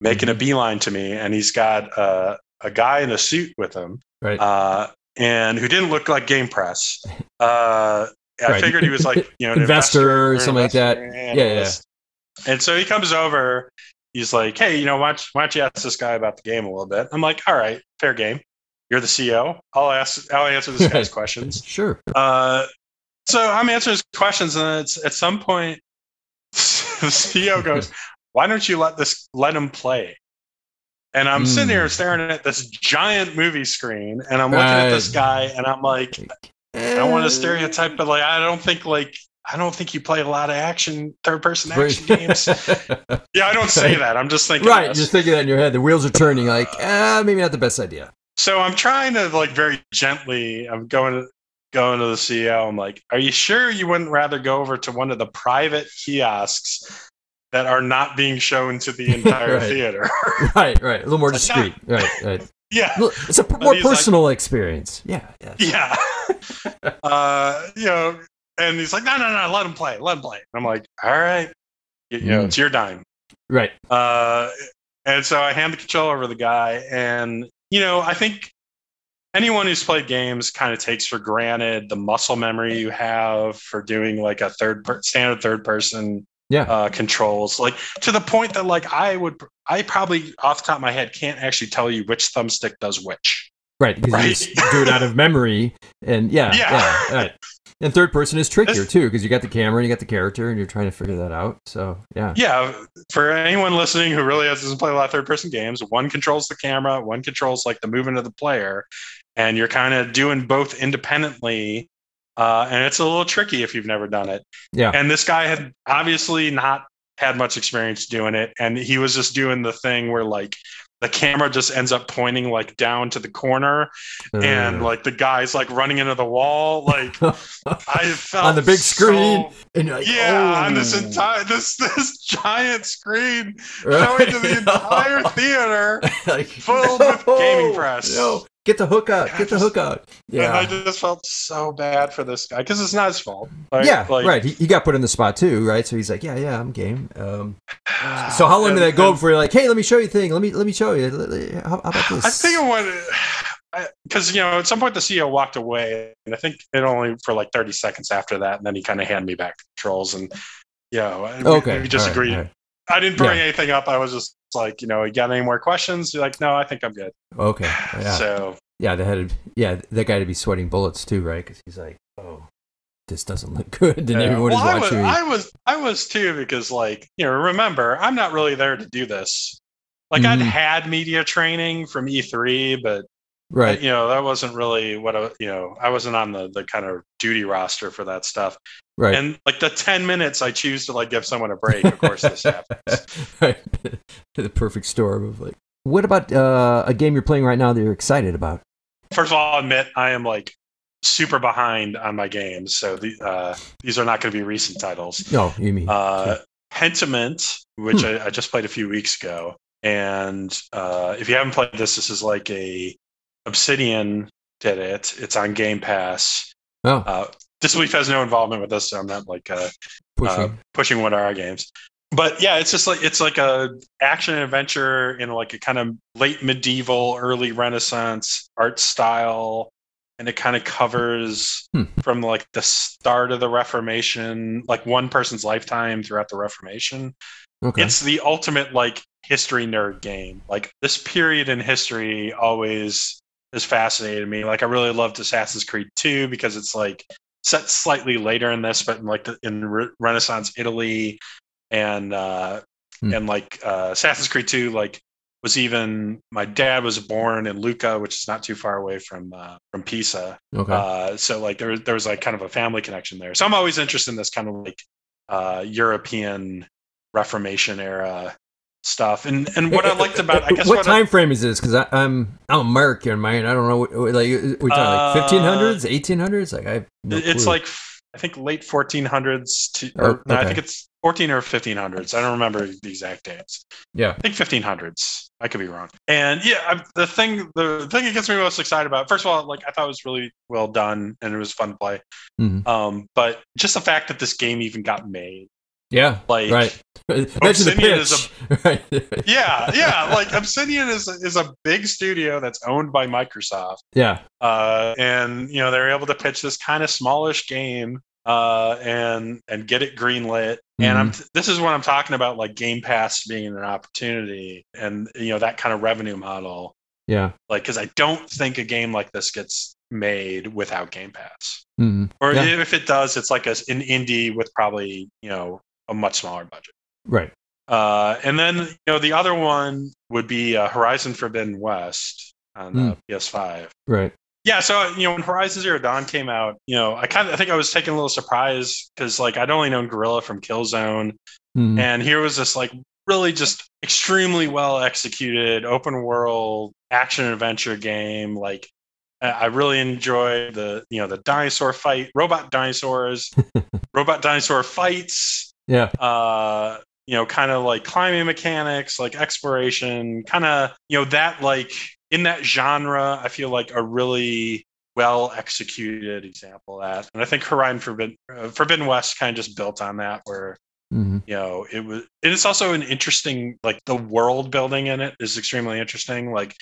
making a mm-hmm. beeline to me, and he's got uh, a guy in a suit with him, right? Uh, and who didn't look like Game Press. [laughs] Uh, I right. figured he was like you know investor, investor, or something like that. Yeah, yeah. And so he comes over. He's like, "Hey, you know, why don't, why don't you ask this guy about the game a little bit?" I'm like, "All right, fair game. You're the CEO. I'll ask. I'll answer this [laughs] guy's questions." sure. Uh, so I'm answering his questions, and it's at some point [laughs] the CEO goes, why don't you let this let him play? And I'm mm. sitting here hmm. staring at this giant movie screen, and I'm looking at this guy, and I'm like, I don't want to stereotype, but like, I don't think like I don't think you play a lot of action third person action games. [laughs] yeah, I don't say that. I'm just thinking right. This. Just thinking that in your head. The wheels are turning. Like, ah, maybe not the best idea. So I'm trying to like very gently. I'm going going to the CEO. I'm like, are you sure you wouldn't rather go over to one of the private kiosks that are not being shown to the [laughs] entire Right. theater? [laughs] right, right. A little more [laughs] discreet. Right, right. yeah. It's a p- more he's like- personal experience. Yeah, yeah. Yeah. uh, you know, and he's like, no, no, no, let him play, let him play. And I'm like, all right, you, know, Mm. it's your dime. Right. Uh, and so I hand the controller over to the guy, and you know, I think anyone who's played games kind of takes for granted the muscle memory you have for doing like a third per- standard third person Yeah. uh, controls, like to the point that like I would, I probably off the top of my head can't actually tell you which thumbstick does which. Right, because Right. you just do it out of memory, and yeah, [laughs] yeah, Yeah. right. And third person is trickier too, because you got the camera and you got the character, and you're trying to figure that out. So yeah, yeah for anyone listening who really doesn't play a lot of third person games one controls the camera one controls like the movement of the player and you're kind of doing both independently uh, and it's a little tricky if you've never done it yeah, and this guy had obviously not had much experience doing it and he was just doing the thing where like the camera just ends up pointing like down to the corner and Uh, like the guy's like running into the wall like [laughs] i felt on the big so- screen, and you're like, yeah, on this "Oh." entire this this giant screen Right. showing to the [laughs] entire theater. [laughs] like, filled with gaming press. No, get the hook out, Yeah, get the just- hook out. And I just felt so bad for this guy because it's not his fault. Like, yeah, like, right. He, he got put in the spot too, right? So he's like, yeah, yeah, I'm game. Um, [sighs] so how long did that go before you're like, hey, let me show you a thing. Let me let me show you. How, how about this? I think it went because you know at some point the CEO walked away, and I think it only for like thirty seconds after that, and then he kind of handed me back the controls, and you know, okay, we just all right, agreed. right. I didn't bring Yeah. anything up. I was just like, you know, you got any more questions? You're like, no, I think I'm good. Okay, [sighs] yeah. So Yeah, they had to, yeah, that guy to be sweating bullets too, right? Because he's like, oh, this doesn't look [laughs] good, and Yeah. everyone well, is I was, watching. I was, I was too, because like you know, remember, I'm not really there to do this. Like I'd Mhm. had media training from E3, but right, you know that wasn't really what I, you know. I wasn't on the the kind of duty roster for that stuff. right, And like the 10 minutes I choose to like give someone a break, of course this [laughs] happens. right. [laughs] the perfect storm of like. What about uh, a game you're playing right now that you're excited about? First of all, I'll admit I am like super behind on my games, so the, uh, these are not going to be recent titles. No, you mean uh, Pentiment, which Hmm. I, I just played a few weeks ago. And uh, if you haven't played this, this is like a Obsidian did it. It's on Game Pass. oh, Uh, Disbelief has no involvement with this, so I'm not like uh, pushing. uh, pushing one of our games. But yeah, it's just like it's like a action adventure in like a kind of late medieval, early Renaissance art style, and it kind of covers Hmm. from like the start of the Reformation, like one person's lifetime throughout the Reformation. okay, It's the ultimate like history nerd game. Like this period in history always has fascinated me. Like I really loved Assassin's Creed 2 because it's like set slightly later in this, but in like the, in Re- Renaissance Italy and uh Hmm. and like uh Assassin's Creed 2 like was even my dad was born in Lucca, which is not too far away from uh, from Pisa. okay, Uh, so like there was there was like kind of a family connection there. So I'm always interested in this kind of like uh, European Reformation era stuff. And and what I liked about I guess what, what, I- time frame is this? Because I'm I'm American, man. I don't know. What, like we're talking Uh, like 1500s, 1800s. Like I, no it's clue. like I think late 1400s to Oh, or no, I think it's 14 or 1500s. I don't remember the exact dates. yeah, I think 1500s. I could be wrong. And yeah, I, the thing the thing that gets me most excited about first of all, like I thought it was really well done and it was fun to play. Mhm. Um, but just the fact that this game even got made, yeah, like right. Obsidian is pitch. [laughs] right. yeah, yeah. Like [laughs] Obsidian is is a big studio that's owned by Microsoft, yeah, uh, and you know they're able to pitch this kind of smallish game uh, and and get it greenlit. And I'm this is what I'm talking about, like Game Pass being an opportunity, and you know that kind of revenue model. yeah. Like, because I don't think a game like this gets made without Game Pass, hmm or Yeah. if it does, it's like a, an indie with probably you know a much smaller budget. Right. Uh, and then you know the other one would be uh, Horizon Forbidden West on uh, PS5. Right. Yeah, so you know when Horizon Zero Dawn came out, you know I kind of I think I was taken a little surprise because like I'd only known Guerrilla from Killzone, Mhm. and here was this like really just extremely well executed open world action adventure game. Like I really enjoy the you know the dinosaur fight, robot dinosaurs, [laughs] robot dinosaur fights. Yeah. Uh, you know, kind of like climbing mechanics, like exploration, kind of you know that like in that genre. I feel like a really well executed example of that, and I think Horizon Forbidden, uh, Forbidden West kind of just built on that, where hmm you know it was and it's also an interesting like the world building in it is extremely interesting like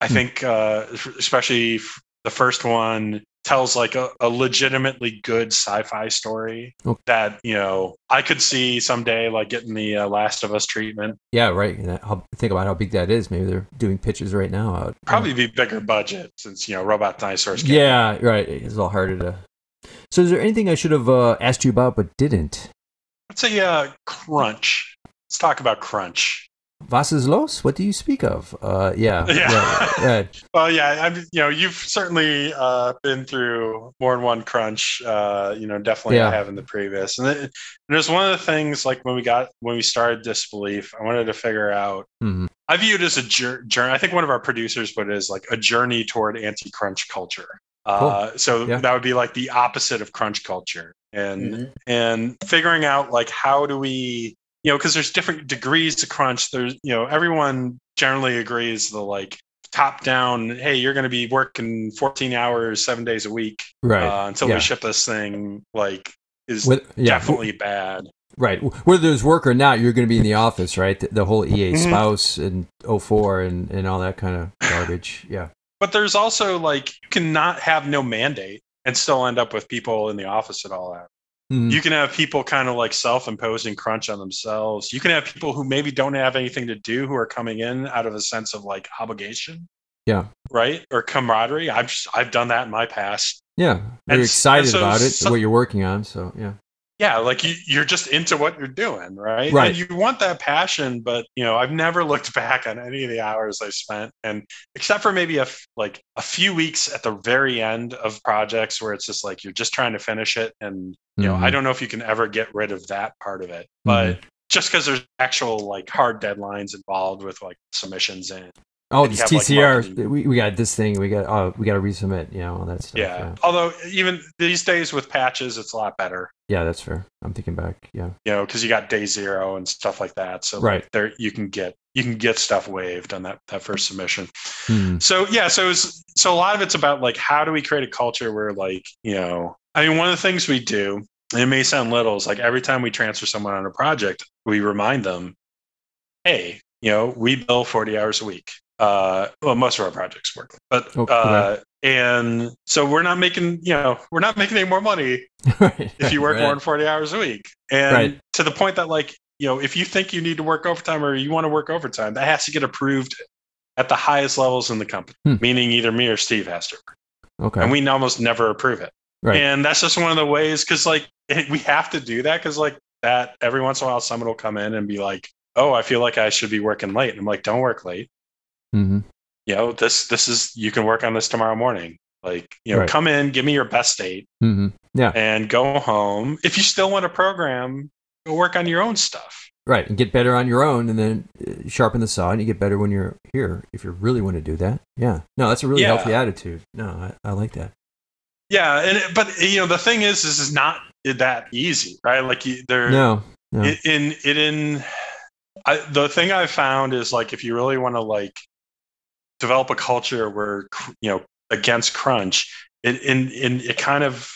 i Hmm. think uh especially the first one tells like a, a legitimately good sci-fi story Okay. that you know i could see someday like getting the uh, last of us treatment Yeah, right. And how, think about how big that is. Maybe they're doing pitches right now. Out. probably be bigger budget since you know robot dinosaurs can't- Yeah, right. It's all harder to. So, is there anything I should have uh, asked you about but didn't? let's say uh crunch let's talk about crunch Vasas Los? What do you speak of? Uh, yeah. [laughs] Yeah. Right. right. Well, yeah, I'm. You know, you've certainly uh, been through more than one crunch. Uh, you know, definitely Yeah. I have in the previous. And, it, and there's one of the things like when we got when we started disbelief, I wanted to figure out. Mhm. I view it as a journey. I think one of our producers put it as like a journey toward anti-crunch culture. Uh, so Yeah. that would be like the opposite of crunch culture, and Mm-hmm. and figuring out like how do we you know because there's different degrees to crunch there's you know everyone generally agrees the like top down hey you're going to be working 14 hours seven days a week Right. uh, until yeah. we ship this thing like is With- yeah. definitely bad Right. Whether there's work or not, you're going to be in the office, right? The, the whole EA Mhm. spouse and 04 and, and all that kind of garbage. Yeah. but there's also like you cannot have no mandate and still end up with people in the office at all hours Mhm. you can have people kind of like self-imposing crunch on themselves you can have people who maybe don't have anything to do who are coming in out of a sense of like obligation Yeah. right or camaraderie i've just i've done that in my past Yeah. And Very s- excited and so about it, some- what you're working on. So, yeah. Yeah like you, you're just into what you're doing right Right. and you want that passion but you know i've never looked [laughs] back on any of the hours i spent and except for maybe a f- like a few weeks at the very end of projects where it's just like you're just trying to finish it and you know Mhm. i don't know if you can ever get rid of that part of it but just because there's actual like hard deadlines involved with like submissions and Oh, this have, like, TCR. we, we got this thing. We got, oh, we got to resubmit, you know, all that stuff. yeah. Yeah. although even these days with patches it's a lot better Yeah, that's fair. I'm thinking back. Yeah. you know because you got day zero and stuff like that so Right. like, there you can get you can get stuff waived on that that first submission Hmm. so yeah so it's, so a lot of it's about like how do we create a culture where like you know i mean one of the things we do and it may sound little is like every time we transfer someone on a project we remind them hey you know we bill 40 hours a week uh well most of our projects work but Okay. uh and so we're not making you know we're not making any more money [laughs] right. if you work right. more than 40 hours a week. And Right. to the point that, like, you know, if you think you need to work overtime or you want to work overtime, that has to get approved at the highest levels in the company, Hmm. meaning either me or Steve has to. Okay. And we almost never approve it. Right. And that's just one of the ways, because, like, [laughs] we have to do that because, like, that every once in a while, someone will come in and be like, oh, I feel like I should be working late. And I'm like, don't work late. Hmm You know, this, this is, you can work on this tomorrow morning. Like, you know, Right. come in, give me your best date hmm Yeah. and go home. If you still want to program, go work on your own stuff. Right. And get better on your own and then uh, sharpen the saw and you get better when you're here if you really want to do that. Yeah. No, that's a really Yeah. healthy attitude. No, I, I like that. Yeah, and it, but you know the thing is, this is not that easy, right? Like you, there, No. No. it, in it in I, the thing I found is like if you really want to like develop a culture where you know against crunch, it in in it kind of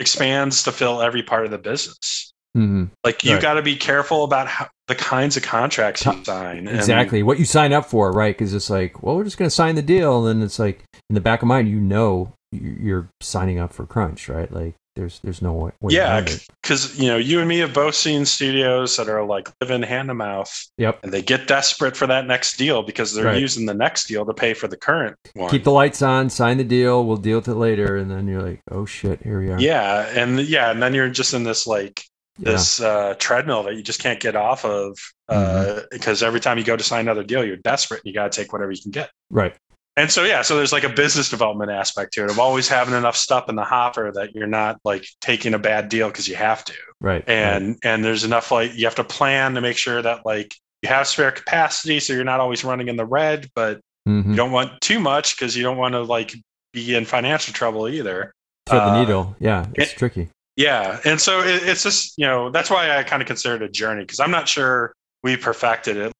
expands to fill every part of the business. hmm Like you Right. got to be careful about how, the kinds of contracts you sign. and- Exactly. What you sign up for, right? Because it's like, well, we're just going to sign the deal. And then it's like, in the back of mind, you know, you're signing up for crunch, right? Like, there's there's no way. yeah, because you know you and me have both seen studios that are like living hand to mouth, Yep. and they get desperate for that next deal because they're Right. using the next deal to pay for the current one. Keep the lights on, sign the deal. We'll deal with it later. And then you're like, oh shit, here we are. yeah, and yeah, and then you're just in this like Yeah. this uh, treadmill that you just can't get off of uh, Mm-hmm. because every time you go to sign another deal, you're desperate and you got to take whatever you can get. Right. And so yeah, so there's like a business development aspect to it of always having enough stuff in the hopper that you're not like taking a bad deal because you have to. Right. and and there's enough like you have to plan to make sure that like you have spare capacity so you're not always running in the red but hmm you don't want too much because you don't want to like be in financial trouble either. Thread the uh, needle. Yeah, it's it, tricky. Yeah, and so it, it's just you know that's why I kind of consider it a journey because I'm not sure we perfected it.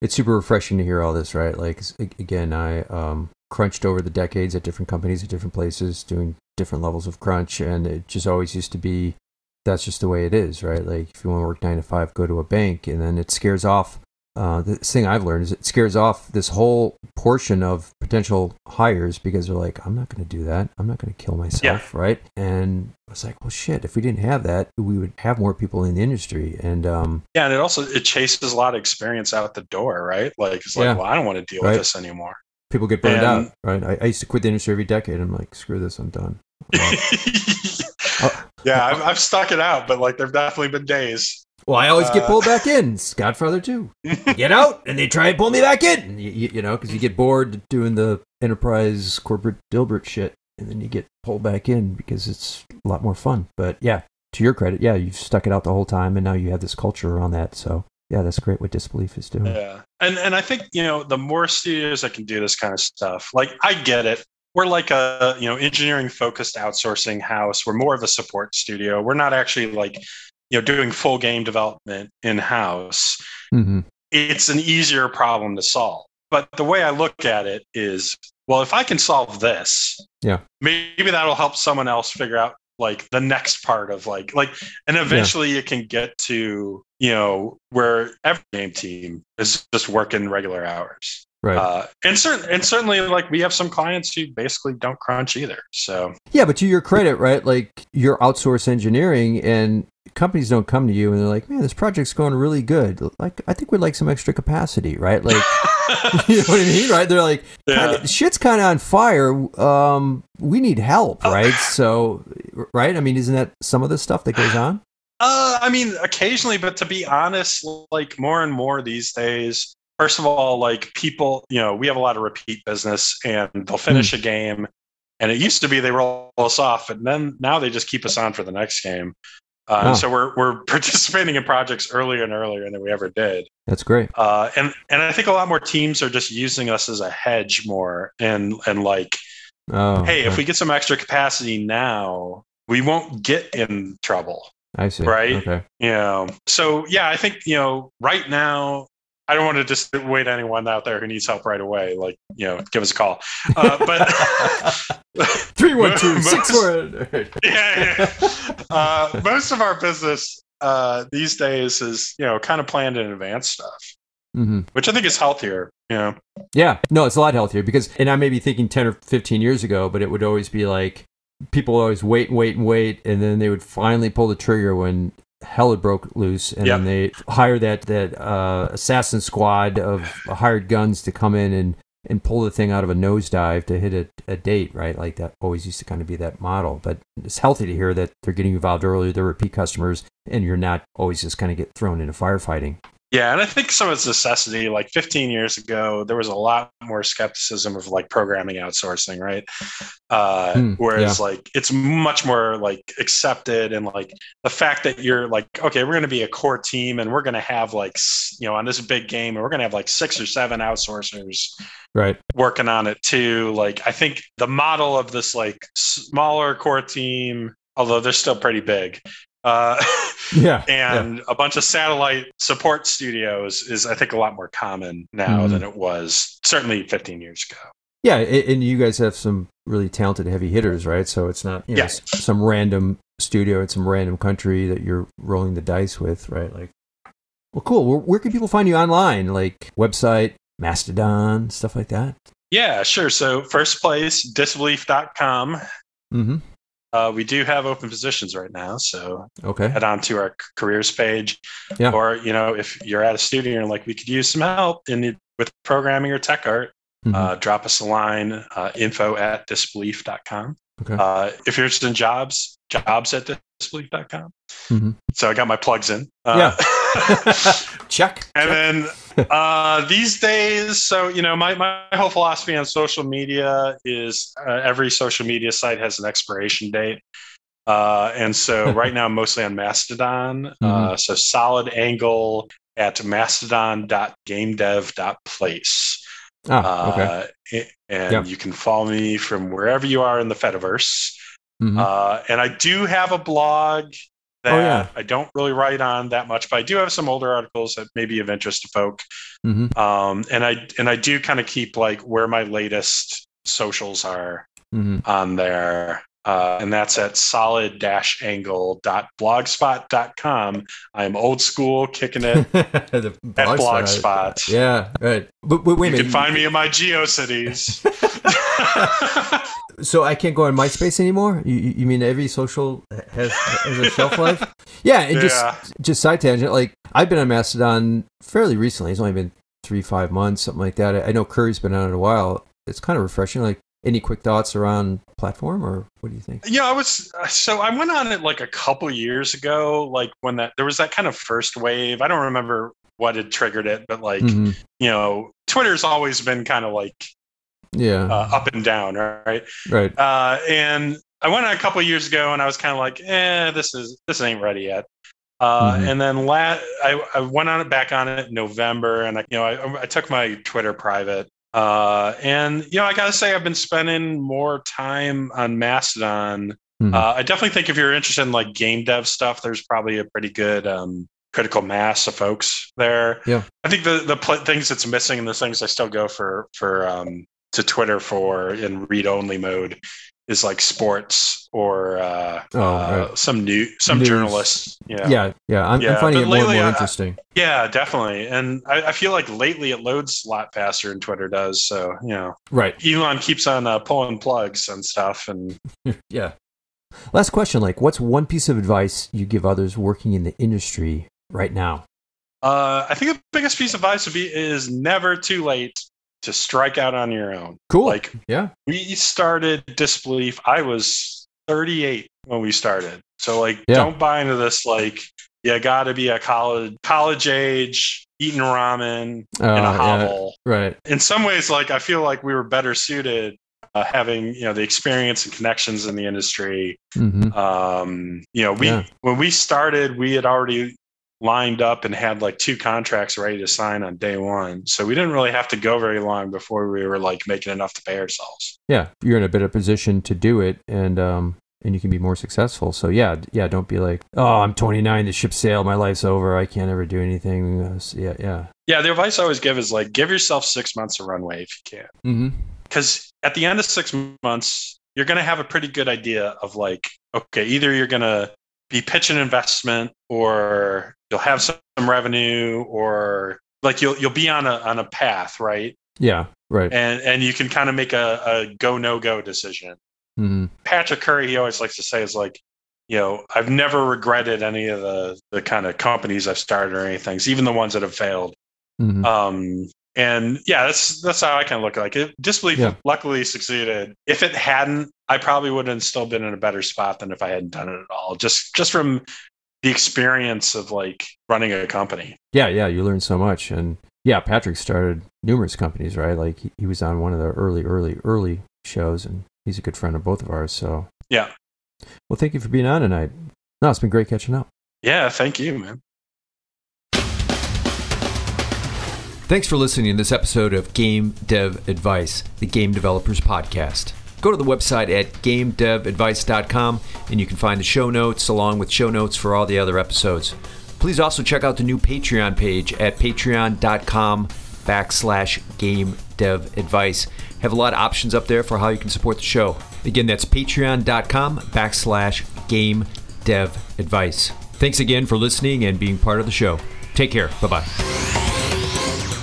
It's super refreshing to hear all this, right? Like again, I um, crunched over the decades at different companies at different places, doing different levels of crunch, and it just always used to be that's just the way it is, right? Like if you want to work nine to five, go to a bank, and then it scares off uh, the thing I've learned is it scares off this whole portion of potential hires because they're like, I'm not going to do that. I'm not going to kill myself, yeah. right? And I was like, well, shit. If we didn't have that, we would have more people in the industry. And um, yeah, and it also it chases a lot of experience out the door, right? Like it's like, yeah. well, I don't want to deal right. with this anymore. People get burned and, out, right? I, I, used to quit the industry every decade. I'm like, screw this, I'm done. [laughs] yeah, I've, I've stuck it out, but like there've definitely been days well, I always get uh, pulled back in. It's Godfather too. [laughs] get out, and they try and pull me back in. You, you, you know, because you get bored doing the enterprise corporate Dilbert shit, and then you get pulled back in because it's a lot more fun. But yeah, to your credit, yeah, you've stuck it out the whole time, and now you have this culture around that. So yeah, that's great what Disbelief is doing. Yeah, and and I think you know the more studios that can do this kind of stuff, like I get it. We're like a you know engineering focused outsourcing house. We're more of a support studio. We're not actually like you know doing full game development in house mm-hmm. it's an easier problem to solve but the way i look at it is well if i can solve this yeah maybe that'll help someone else figure out like the next part of like like and eventually yeah. it can get to you know where every game team is just working regular hours Right. Uh, and certain and certainly like we have some clients who basically don't crunch either. So Yeah, but to your credit, right? Like you're outsource engineering and companies don't come to you and they're like, Man, this project's going really good. Like I think we'd like some extra capacity, right? Like [laughs] [laughs] you know what I mean? Right? They're like yeah. kinda, shit's kinda on fire. Um we need help, oh. right? [sighs] so right? I mean, isn't that some of the stuff that goes on? Uh, I mean, occasionally, but to be honest, like more and more these days, first of all, like people, you know, we have a lot of repeat business and they'll finish mm. a game. And it used to be they roll us off, and then now they just keep us on for the next game. Uh, oh. So we're we're [laughs] participating in projects earlier and earlier than we ever did. That's great. Uh, and and I think a lot more teams are just using us as a hedge more, and and like, oh, hey, okay. if we get some extra capacity now, we won't get in trouble. I see. Right. Okay. You know, so yeah, I think you know, right now I don't want to just wait anyone out there who needs help right away. Like, you know, give us a call. Uh, but [laughs] three one two [laughs] six four. [laughs] Yeah, yeah. Uh, most of our business uh, these days is you know kind of planned in advance stuff, mm-hmm. which I think is healthier. You know? Yeah, no, it's a lot healthier because, and I may be thinking ten or fifteen years ago, but it would always be like people always wait and wait and wait, and then they would finally pull the trigger when hell had broke loose, and yep. then they hired that that uh, assassin squad of hired guns to come in and and pull the thing out of a nosedive to hit a, a date, right? Like that always used to kind of be that model. But it's healthy to hear that they're getting involved earlier, they're repeat customers, and you're not always just kind of get thrown into firefighting. Yeah, and I think some of it's necessity. Like 15 years ago, there was a lot more skepticism of like programming outsourcing, right? Uh, mm, whereas yeah. like it's much more like accepted, and like the fact that you're like, okay, we're going to be a core team, and we're going to have like you know on this big game, and we're going to have like six or seven outsourcers, right, working on it too. Like I think the model of this like smaller core team although they're still pretty big, uh, [laughs] yeah, and yeah. a bunch of satellite support studios is, I think, a lot more common now mm. than it was certainly 15 years ago. Yeah, and you guys have some really talented heavy hitters, right? So it's not you know, yes. some random studio in some random country that you're rolling the dice with, right? Like, well, cool. Where, where can people find you online? Like website, Mastodon, stuff like that? Yeah, sure. So first place, disbelief.com. Mm-hmm. Uh, we do have open positions right now, so okay. head on to our careers page. Yeah. Or you know, if you're at a studio and like we could use some help in with programming or tech art, mm-hmm. uh, drop us a line, uh, info at disbelief.com. Okay. Uh, if you're interested in jobs, jobs at disbelief.com. Mm-hmm. So I got my plugs in. Uh, yeah. [laughs] [laughs] check. And check. then [laughs] uh, these days, so you know, my my whole philosophy on social media is uh, every social media site has an expiration date. Uh, and so [laughs] right now, I'm mostly on Mastodon. Uh, mm-hmm. so solid angle at mastodon.gamedev.place. Ah, okay. Uh, and Yeah. you can follow me from wherever you are in the Fediverse. Mhm. Uh, and I do have a blog that Oh, yeah. I don't really write on that much, but I do have some older articles that may be of interest to folk. Mhm. Um, and I and I do kind of keep like where my latest socials are Mhm. on there. Uh, and that's at solid-angle.blogspot.com. I'm old school, kicking it [laughs] the at Blogspot. Blogspot. Yeah, right. But, but wait you minute. can find me in my GeoCities. [laughs] [laughs] So I can't go on MySpace anymore? You, you mean every social has, has a shelf life? [laughs] Yeah, and Yeah. just just side tangent. Like I've been on Mastodon fairly recently. It's only been three five months, something like that. I, know Curry's been on it a while. It's kind of refreshing. Like any quick thoughts around platform, or what do you think? Yeah, I was so I went on it like a couple years ago, like when that there was that kind of first wave. I don't remember what had triggered it, but like Mhm. you know, Twitter's always been kind of like Yeah, uh, up and down, right? right. Uh, and I went on a couple years ago, and I was kind of like, eh, this is this ain't ready yet. Uh, Mhm. And then la- I, I went on it back on it in November, and I, you know, I, I took my Twitter private. Uh, and you know, I gotta say, I've been spending more time on Mastodon. Mhm. Uh, I definitely think if you're interested in like game dev stuff, there's probably a pretty good um, critical mass of folks there. Yeah. I think the the pl- things that's missing and the things I still go for for um, to Twitter for in read only mode is like sports or uh, Oh, uh, some new some News. journalists. Yeah. yeah, yeah. I'm, I'm finding but it more and lately more I- interesting. Yeah, definitely. And I, I feel like lately it loads a lot faster than Twitter does. So, you know, Right. Elon keeps on uh, pulling plugs and stuff. And [laughs] yeah. Last question. Like, what's one piece of advice you give others working in the industry right now? uh, I think the biggest piece of advice would be is never too late to strike out on your own. Cool. Like yeah. we started Disbelief. I was 38 when we started. So like, Yeah. don't buy into this. Like, you got to be a college college age eating ramen in a yeah, hovel. Right. In some ways, like I feel like we were better suited uh, having you know the experience and connections in the industry. hmm Um, you know, we Yeah. when we started, we had already lined up and had like two contracts ready to sign on day one. So we didn't really have to go very long before we were like making enough to pay ourselves. Yeah. You're in a better position to do it, and um, and you can be more successful. So yeah, yeah. Don't be like, oh, I'm 29, the ship sailed, my life's over, I can't ever do anything. Uh, yeah, yeah. Yeah, the advice I always give is like give yourself six months of runway if you can. Mm-hmm. because at the end of six months you're going to have a pretty good idea of like okay either you're going to be pitching an investment or you'll have some revenue or like you'll you'll be on a on a path right Yeah. Right. and and you can kind of make a, a go no go decision Mm-hmm. patrick curry he always likes to say is like you know i've never regretted any of the the kind of companies i've started or anything even the ones that have failed hmm um, and yeah, that's that's how I kind of look like it. Disbelief Yeah. luckily succeeded. If it hadn't, I probably would have still been in a better spot than if I hadn't done it at all. Just just from the experience of like running a company. Yeah, yeah. You learn so much, and yeah, Patrick started numerous companies, right? Like he, he was on one of the early, early, early shows, and he's a good friend of both of ours. So Yeah. well, thank you for being on tonight. No, it's been great catching up. Yeah, thank you, man. Thanks for listening to this episode of Game Dev Advice, the Game Developers Podcast. Go to the website at gamedevadvice.com and you can find the show notes along with show notes for all the other episodes. Please also check out the new Patreon page at patreon.com backslash game dev advice. Have a lot of options up there for how you can support the show. Again, that's patreon.com backslash game dev advice. Thanks again for listening and being part of the show. Take care. Bye bye.